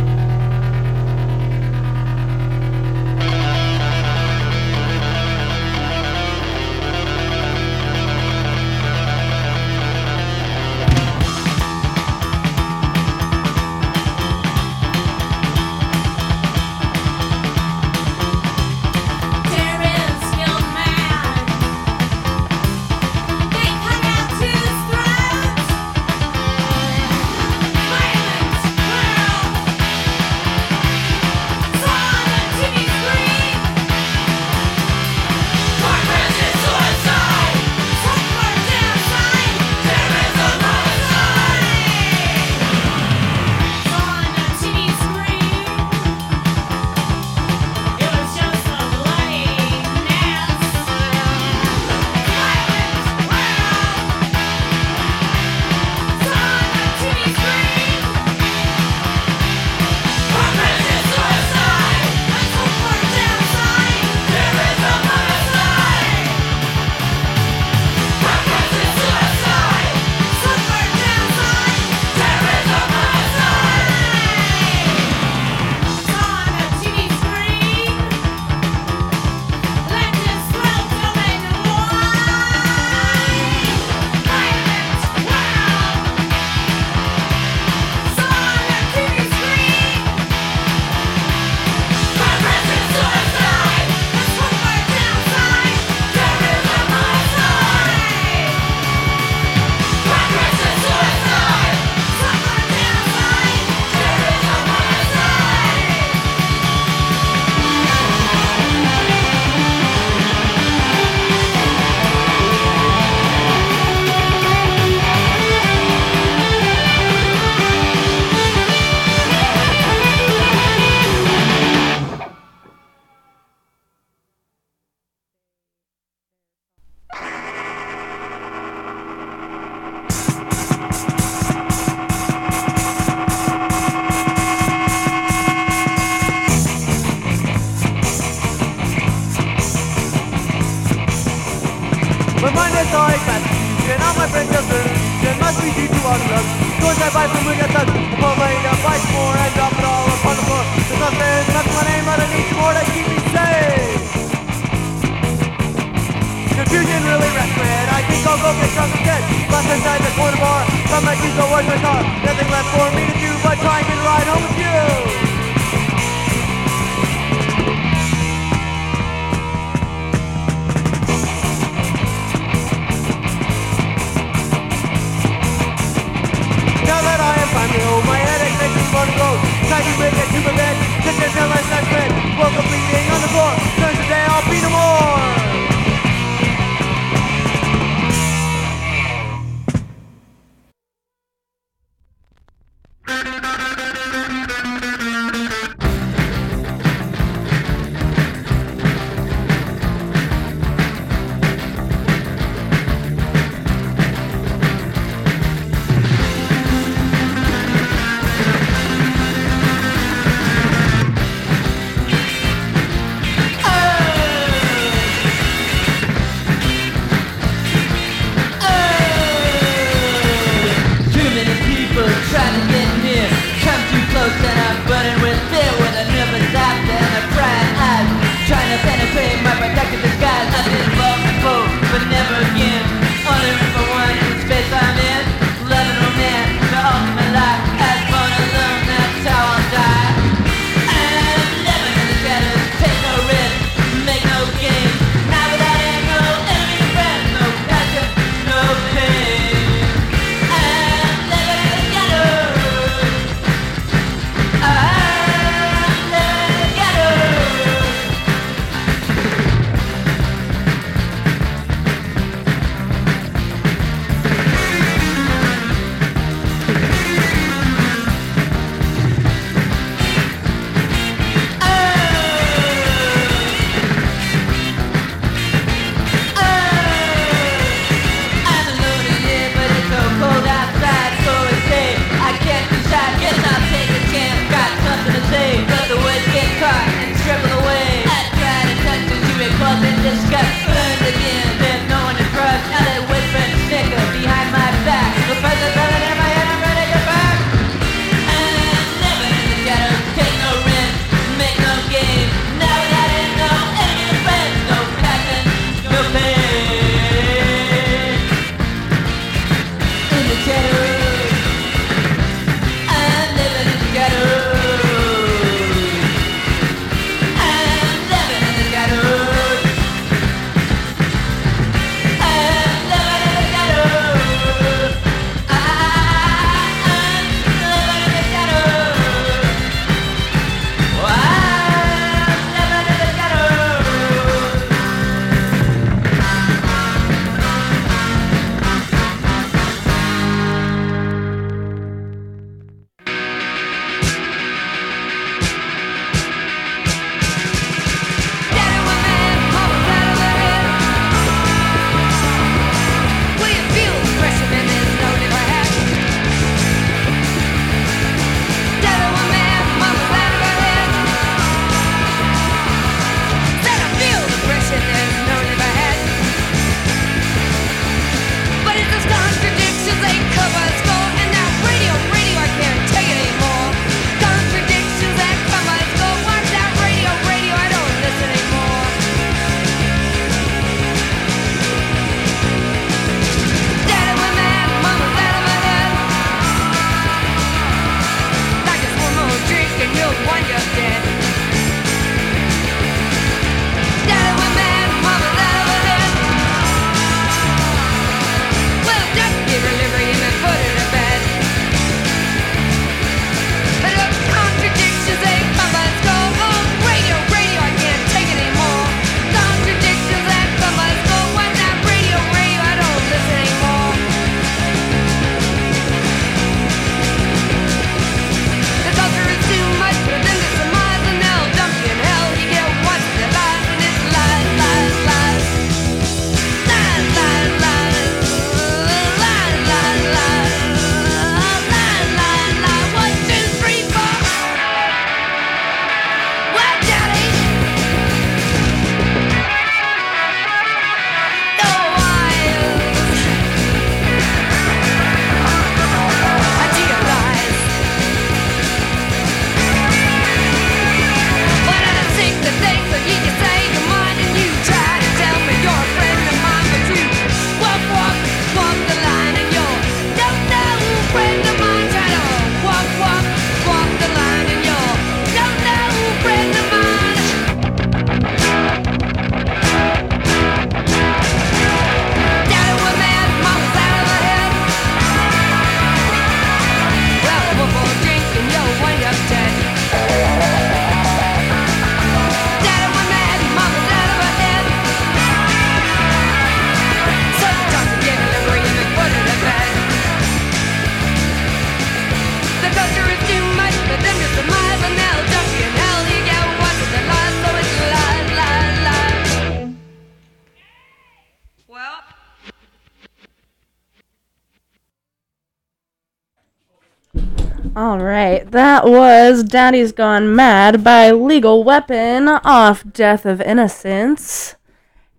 Speaker 2: That was Daddy's Gone Mad by Legal Weapon off Death of Innocence.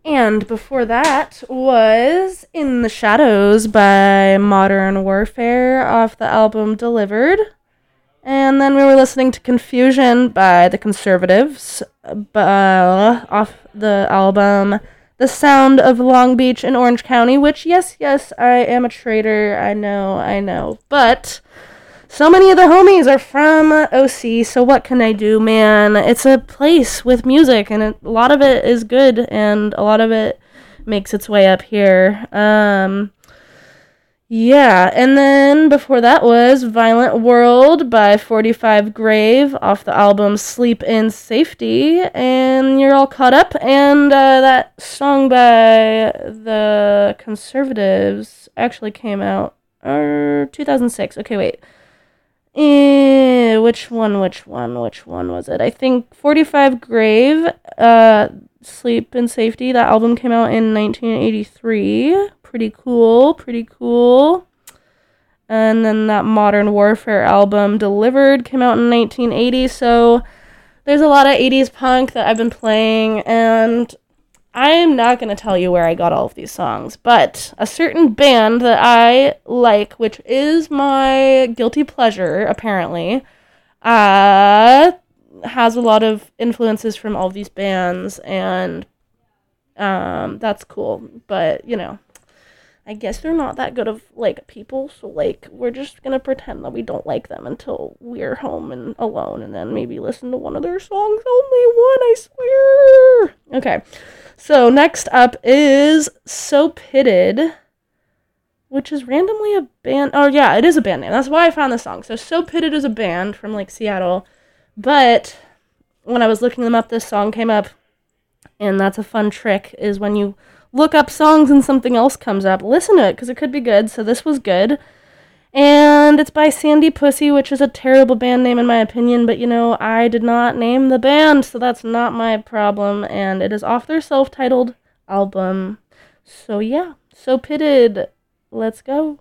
Speaker 2: And before that was In the Shadows by Modern Warfare off the album Delivered. And then we were listening to Confusion by The Conservatives uh, off the album The Sound of Long Beach in Orange County, which, yes, yes, I am a traitor. I know, I know. But so many of the homies are from OC, so what can I do, man? It's a place with music, and a lot of it is good, and a lot of it makes its way up here. Um, yeah, and then before that was Violent World by 45 Grave off the album Sleep in Safety, and you're all caught up. And uh, that song by the Conservatives actually came out uh, 2006. Okay, wait. Eh, which one? Which one? Which one was it? I think 45 Grave, uh, Sleep in Safety. That album came out in 1983. Pretty cool. Pretty cool. And then that Modern Warfare album, Delivered, came out in 1980. So there's a lot of 80s punk that I've been playing, and I'm not going to tell you where I got all of these songs, but a certain band that I like, which is my guilty pleasure, apparently, uh, has a lot of influences from all these bands, and um, that's cool. But, you know, I guess they're not that good of, like, people, so, like, we're just going to pretend that we don't like them until we're home and alone, and then maybe listen to one of their songs. Only one, I swear! Okay. So next up is So Pitted, which is randomly a band. Oh yeah, it is a band name. That's why I found the song. So So Pitted is a band from like Seattle, but when I was looking them up, this song came up, and that's a fun trick. Is when you look up songs and something else comes up, listen to it because it could be good. So this was good. And it's by Sandy Pussy, which is a terrible band name in my opinion, but you know, I did not name the band, so that's not my problem. And it is off their self titled album. So yeah, so pitted. Let's go.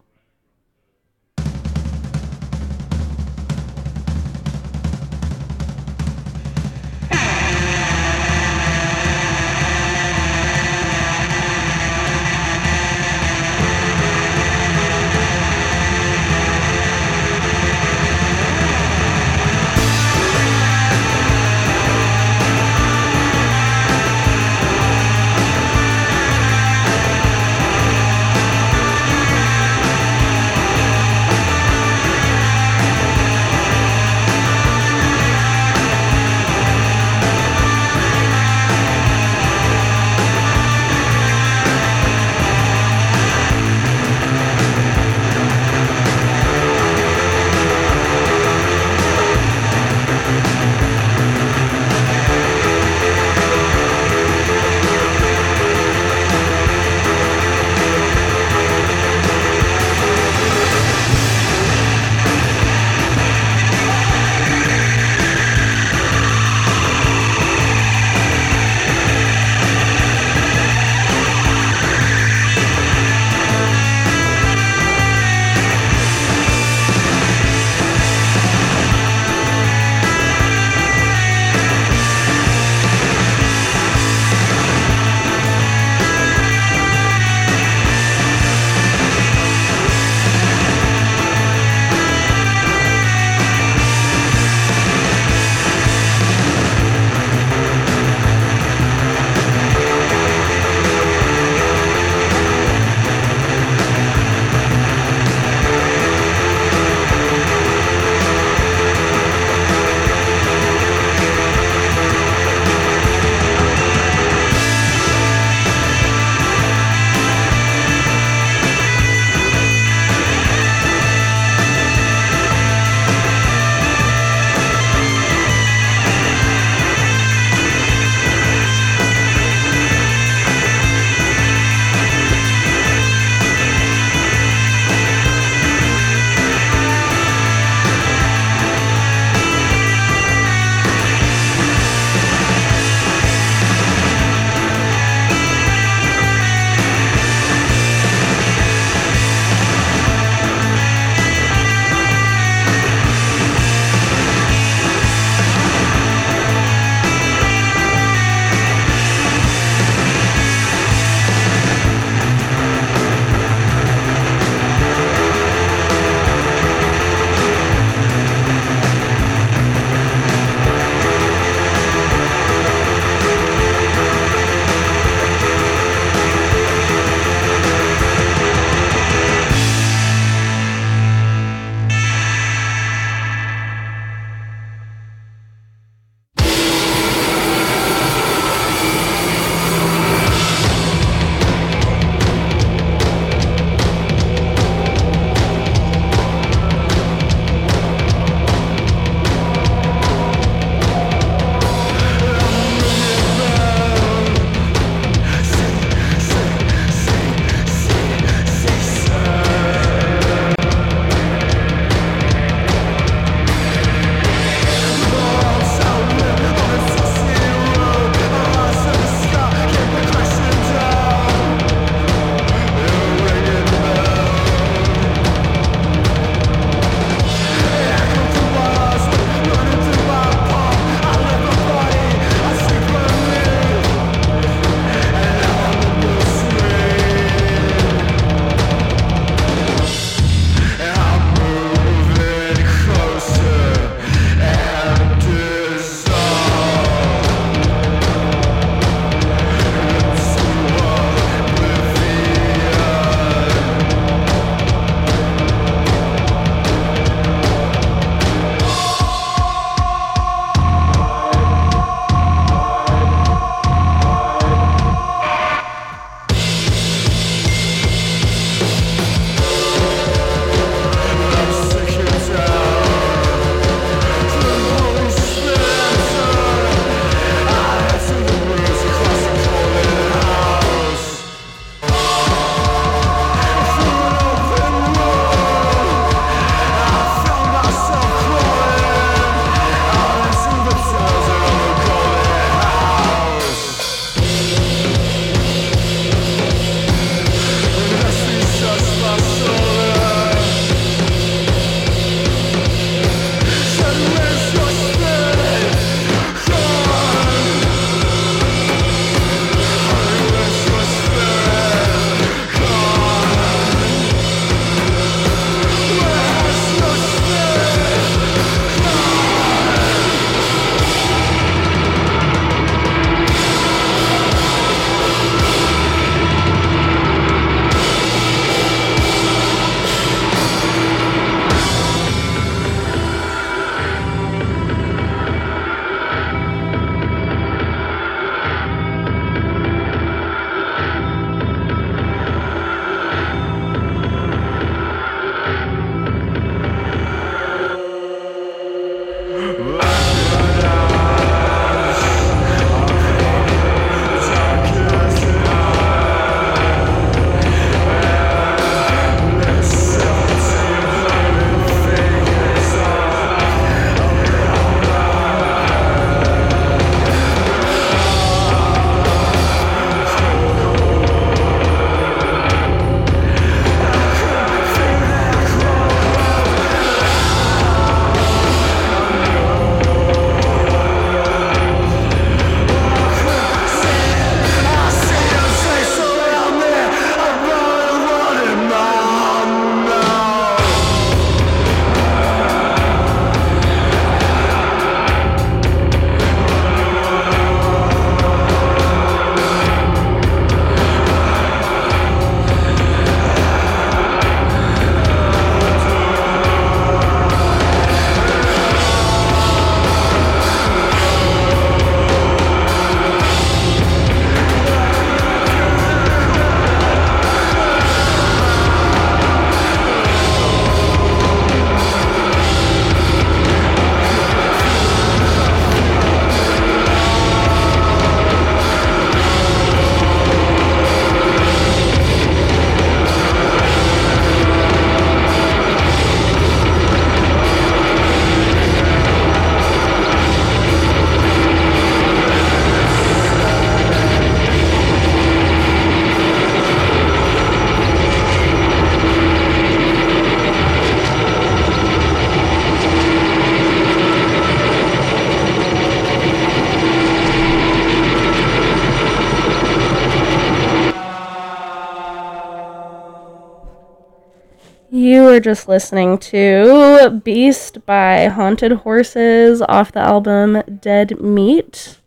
Speaker 2: Were just listening to Beast by Haunted Horses off the album Dead Meat.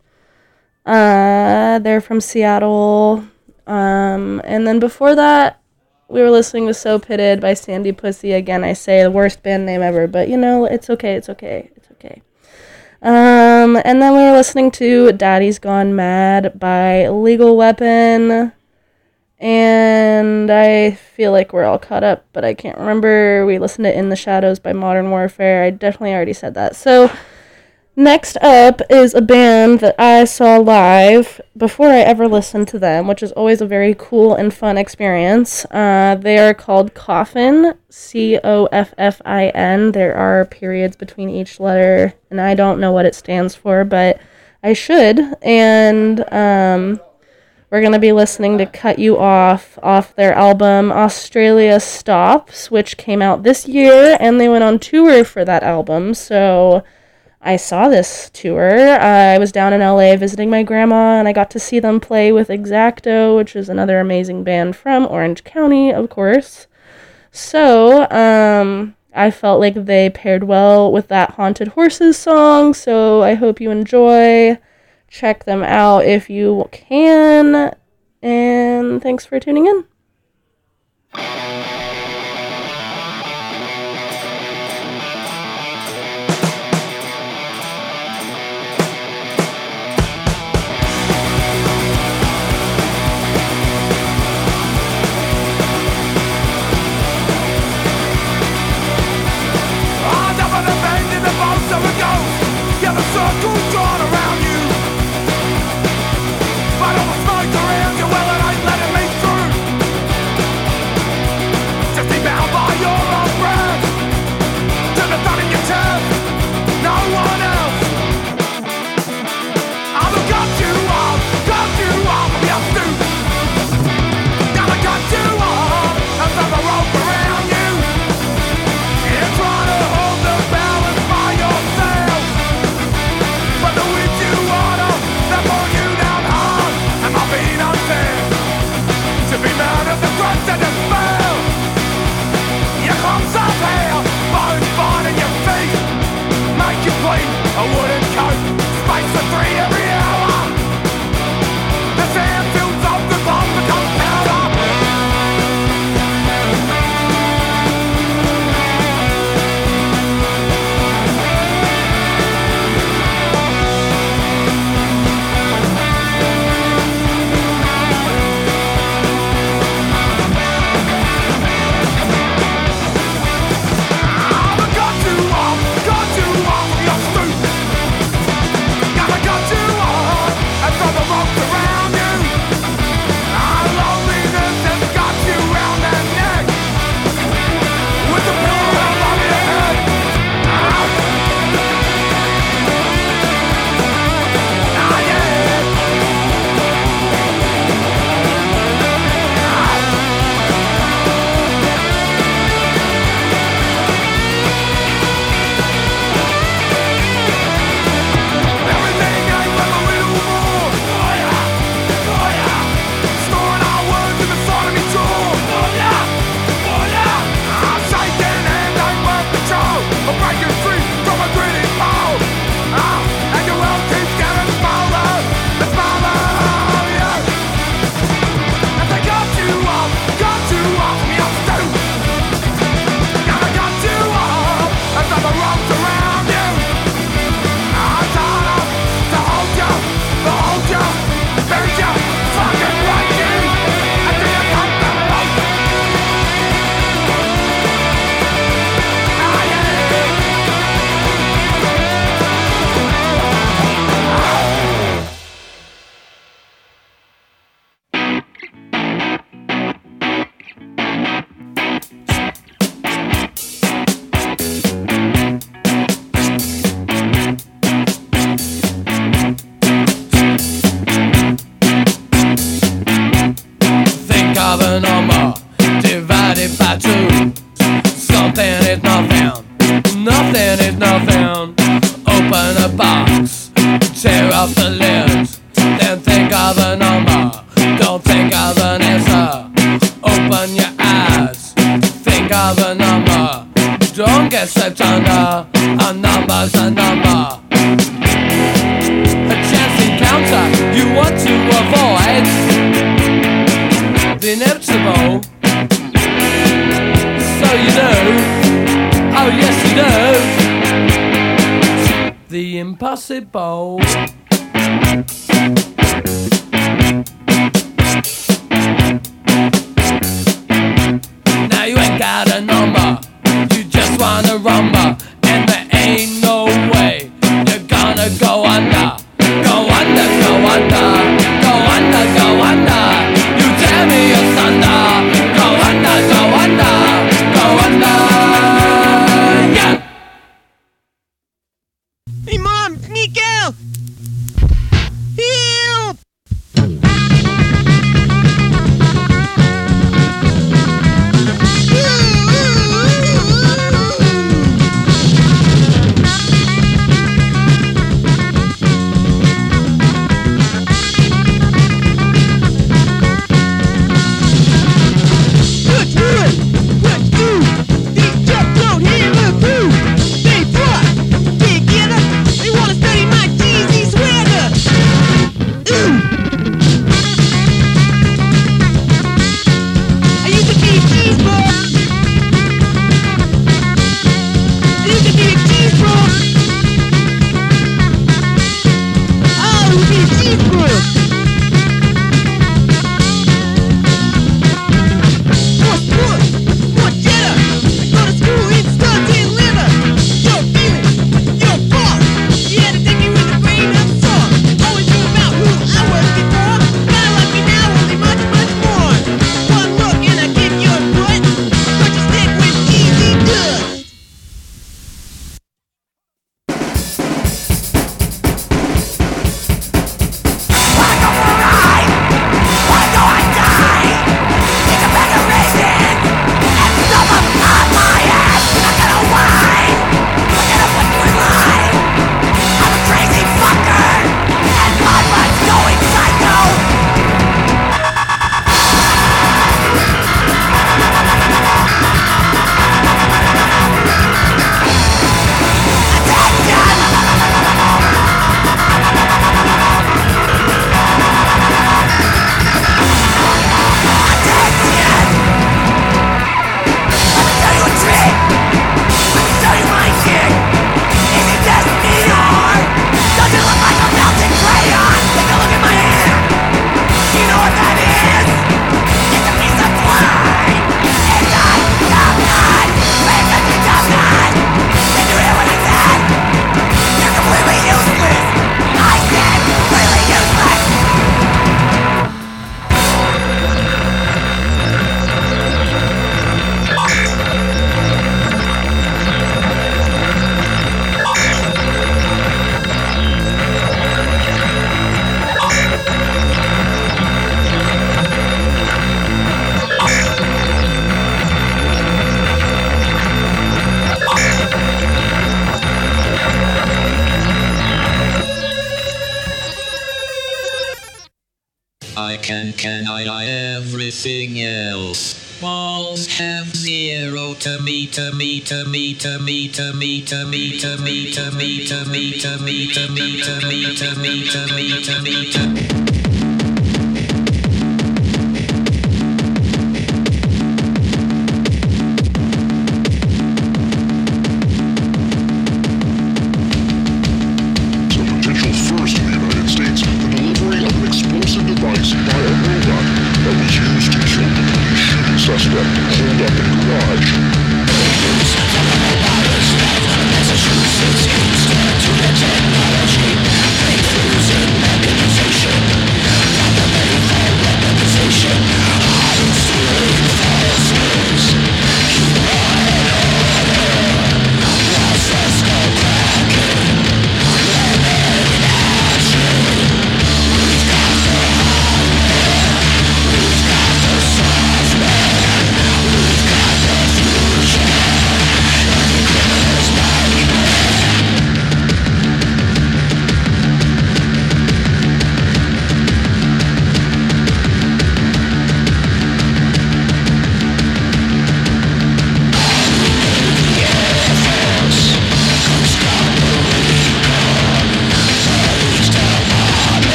Speaker 2: Uh, they're from Seattle. Um, and then before that, we were listening to So Pitted by Sandy Pussy. Again, I say the worst band name ever, but you know, it's okay, it's okay, it's okay. Um, and then we were listening to Daddy's Gone Mad by Legal Weapon. And I feel like we're all caught up, but I can't remember. We listened to In the Shadows by Modern Warfare. I definitely already said that. So, next up is a band that I saw live before I ever listened to them, which is always a very cool and fun experience. Uh, they are called Coffin, C O F F I N. There are periods between each letter, and I don't know what it stands for, but I should. And, um, we're going to be listening to Cut You Off off their album Australia Stops, which came out this year, and they went on tour for that album. So I saw this tour. I was down in LA visiting my grandma, and I got to see them play with Exacto, which is another amazing band from Orange County, of course. So, um, I felt like they paired well with that Haunted Horses song, so I hope you enjoy check them out if you can. And thanks for tuning in.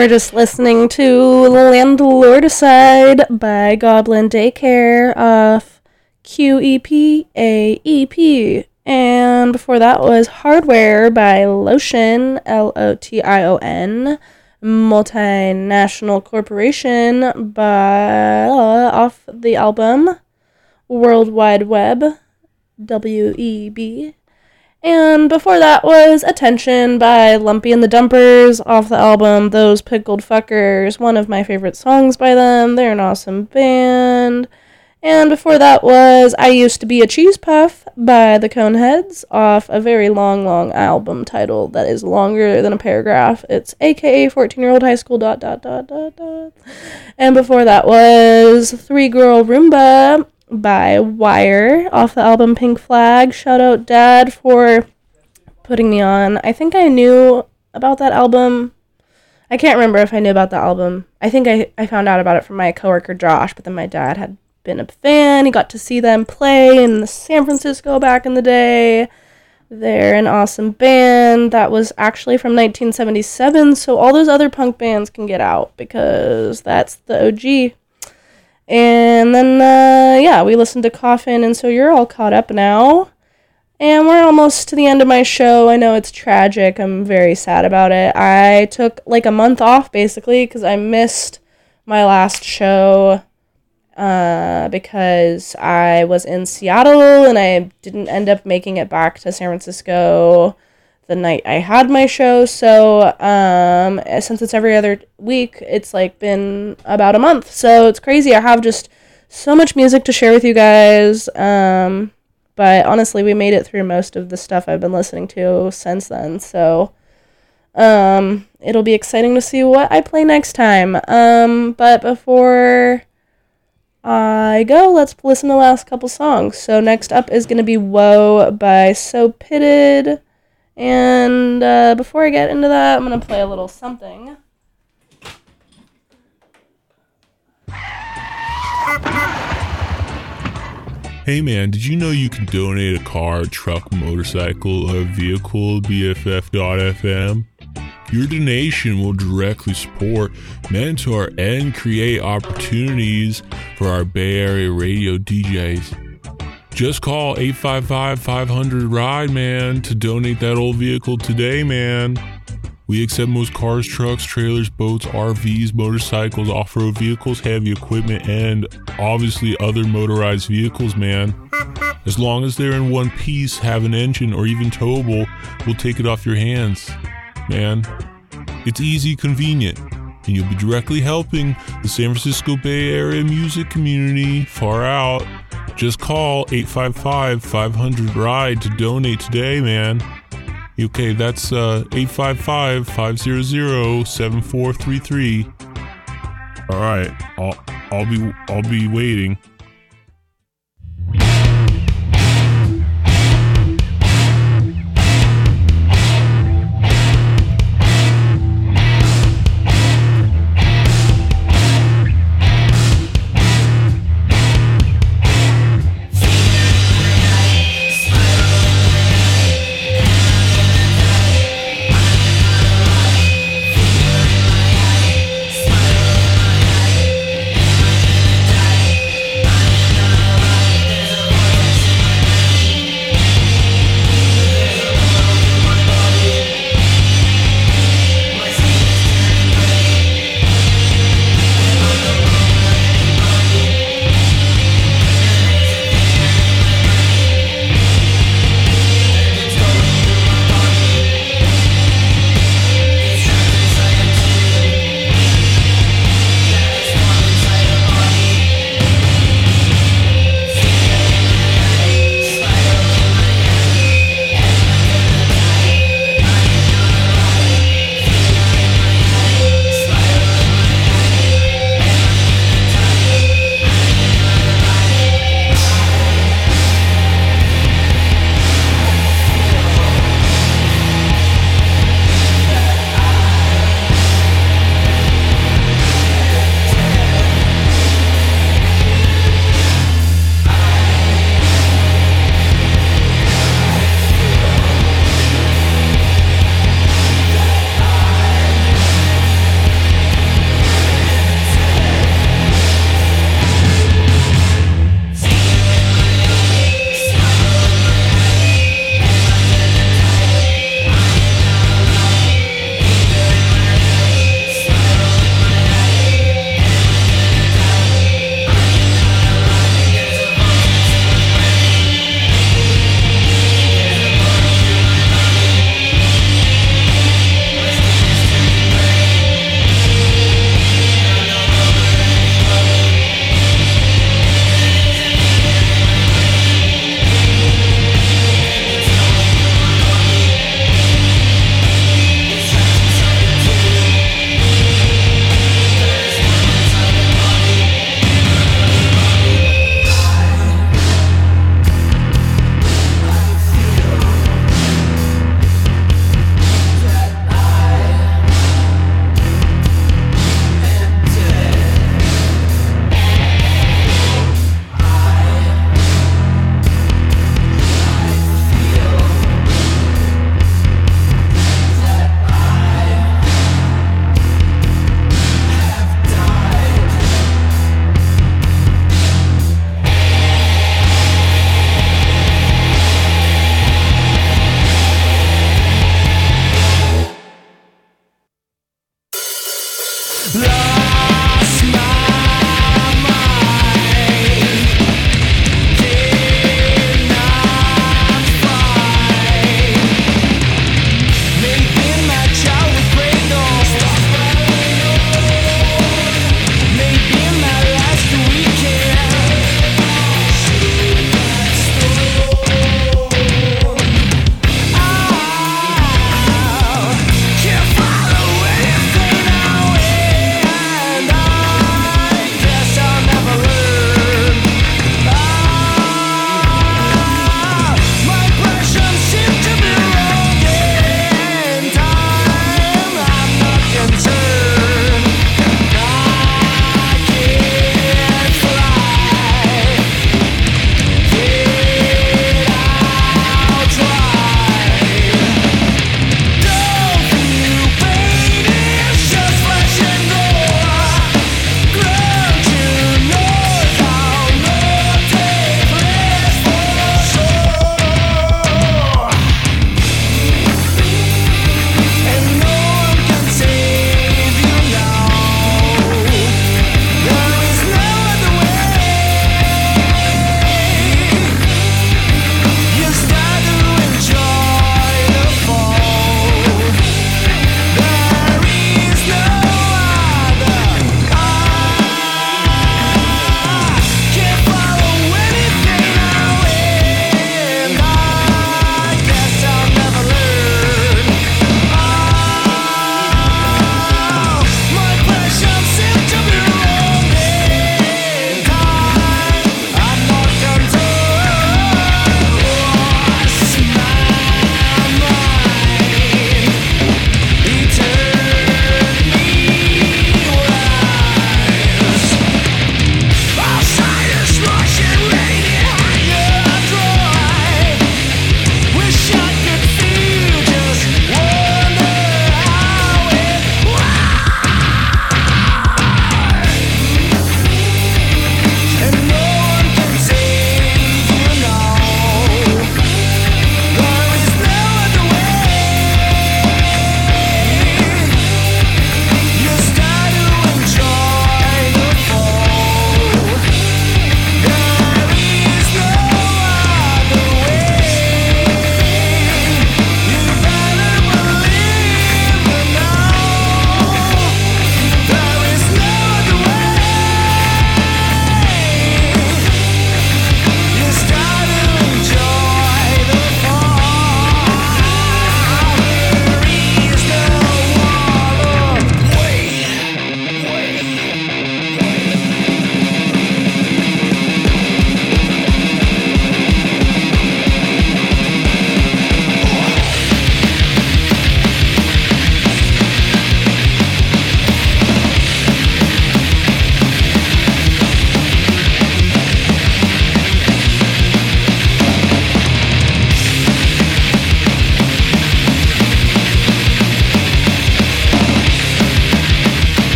Speaker 2: Were just listening to Landlordicide by Goblin Daycare off QEPAEP. And before that was Hardware by Lotion, L O T I O N, Multinational Corporation by uh, off the album World Wide Web, W E B. And before that was Attention by Lumpy and the Dumpers off the album Those Pickled Fuckers, one of my favorite songs by them. They're an awesome band. And before that was I Used to Be a Cheese Puff by the Coneheads off a very long, long album title that is longer than a paragraph. It's AKA 14 year old high school dot dot dot dot dot. And before that was Three Girl Rhumba by Wire off the album Pink Flag. Shout out Dad for putting me on. I think I knew about that album. I can't remember if I knew about the album. I think I, I found out about it from my coworker Josh, but then my dad had been a fan. He got to see them play in San Francisco back in the day. They're an awesome band that was actually from 1977, so all those other punk bands can get out because that's the OG. And then, uh, yeah, we listened to Coffin, and so you're all caught up now. And we're almost to the end of my show. I know it's tragic. I'm very sad about it. I took like a month off basically because I missed my last show uh, because I was in Seattle and I didn't end up making it back to San Francisco the night I had my show. So, um, since it's every other week, it's like been about a month. So it's crazy. I have just so much music to share with you guys. Um, but honestly, we made it through most of the stuff I've been listening to since then. So, um, it'll be exciting to see what I play next time. Um, but before I go, let's listen to the last couple songs. So next up is gonna be "Whoa" by So Pitted. And uh, before I get into that, I'm going to play a little something.
Speaker 14: Hey man, did you know you can donate a car, truck, motorcycle, or vehicle to BFF.FM? Your donation will directly support, mentor, and create opportunities for our Bay Area radio DJs. Just call 855 500 RIDE, man, to donate that old vehicle today, man. We accept most cars, trucks, trailers, boats, RVs, motorcycles, off road vehicles, heavy equipment, and obviously other motorized vehicles, man. As long as they're in one piece, have an engine, or even towable, we'll take it off your hands, man. It's easy, convenient, and you'll be directly helping the San Francisco Bay Area music community far out. Just call 855 500 RIDE to donate today, man. Okay, that's uh 855 500 7433. All right, I'll I'll be I'll be waiting.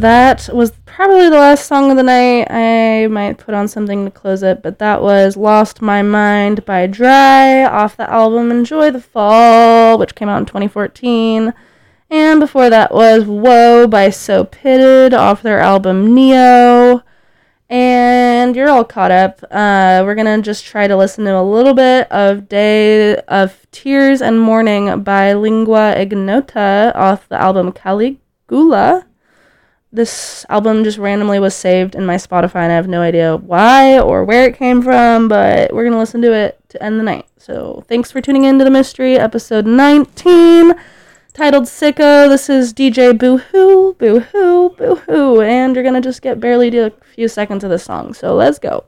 Speaker 2: That was probably the last song of the night. I might put on something to close it, but that was Lost My Mind by Dry off the album Enjoy the Fall, which came out in 2014. And before that was Whoa by So Pitted off their album Neo. And you're all caught up. Uh, we're gonna just try to listen to a little bit of Day of Tears and Mourning by Lingua Ignota off the album Caligula. This album just randomly was saved in my Spotify, and I have no idea why or where it came from, but we're gonna listen to it to end the night. So thanks for tuning in to the mystery episode 19 titled Sicko. This is DJ Boo Hoo, Boo Hoo, Boo Hoo, and you're gonna just get barely to a few seconds of the song. So let's go.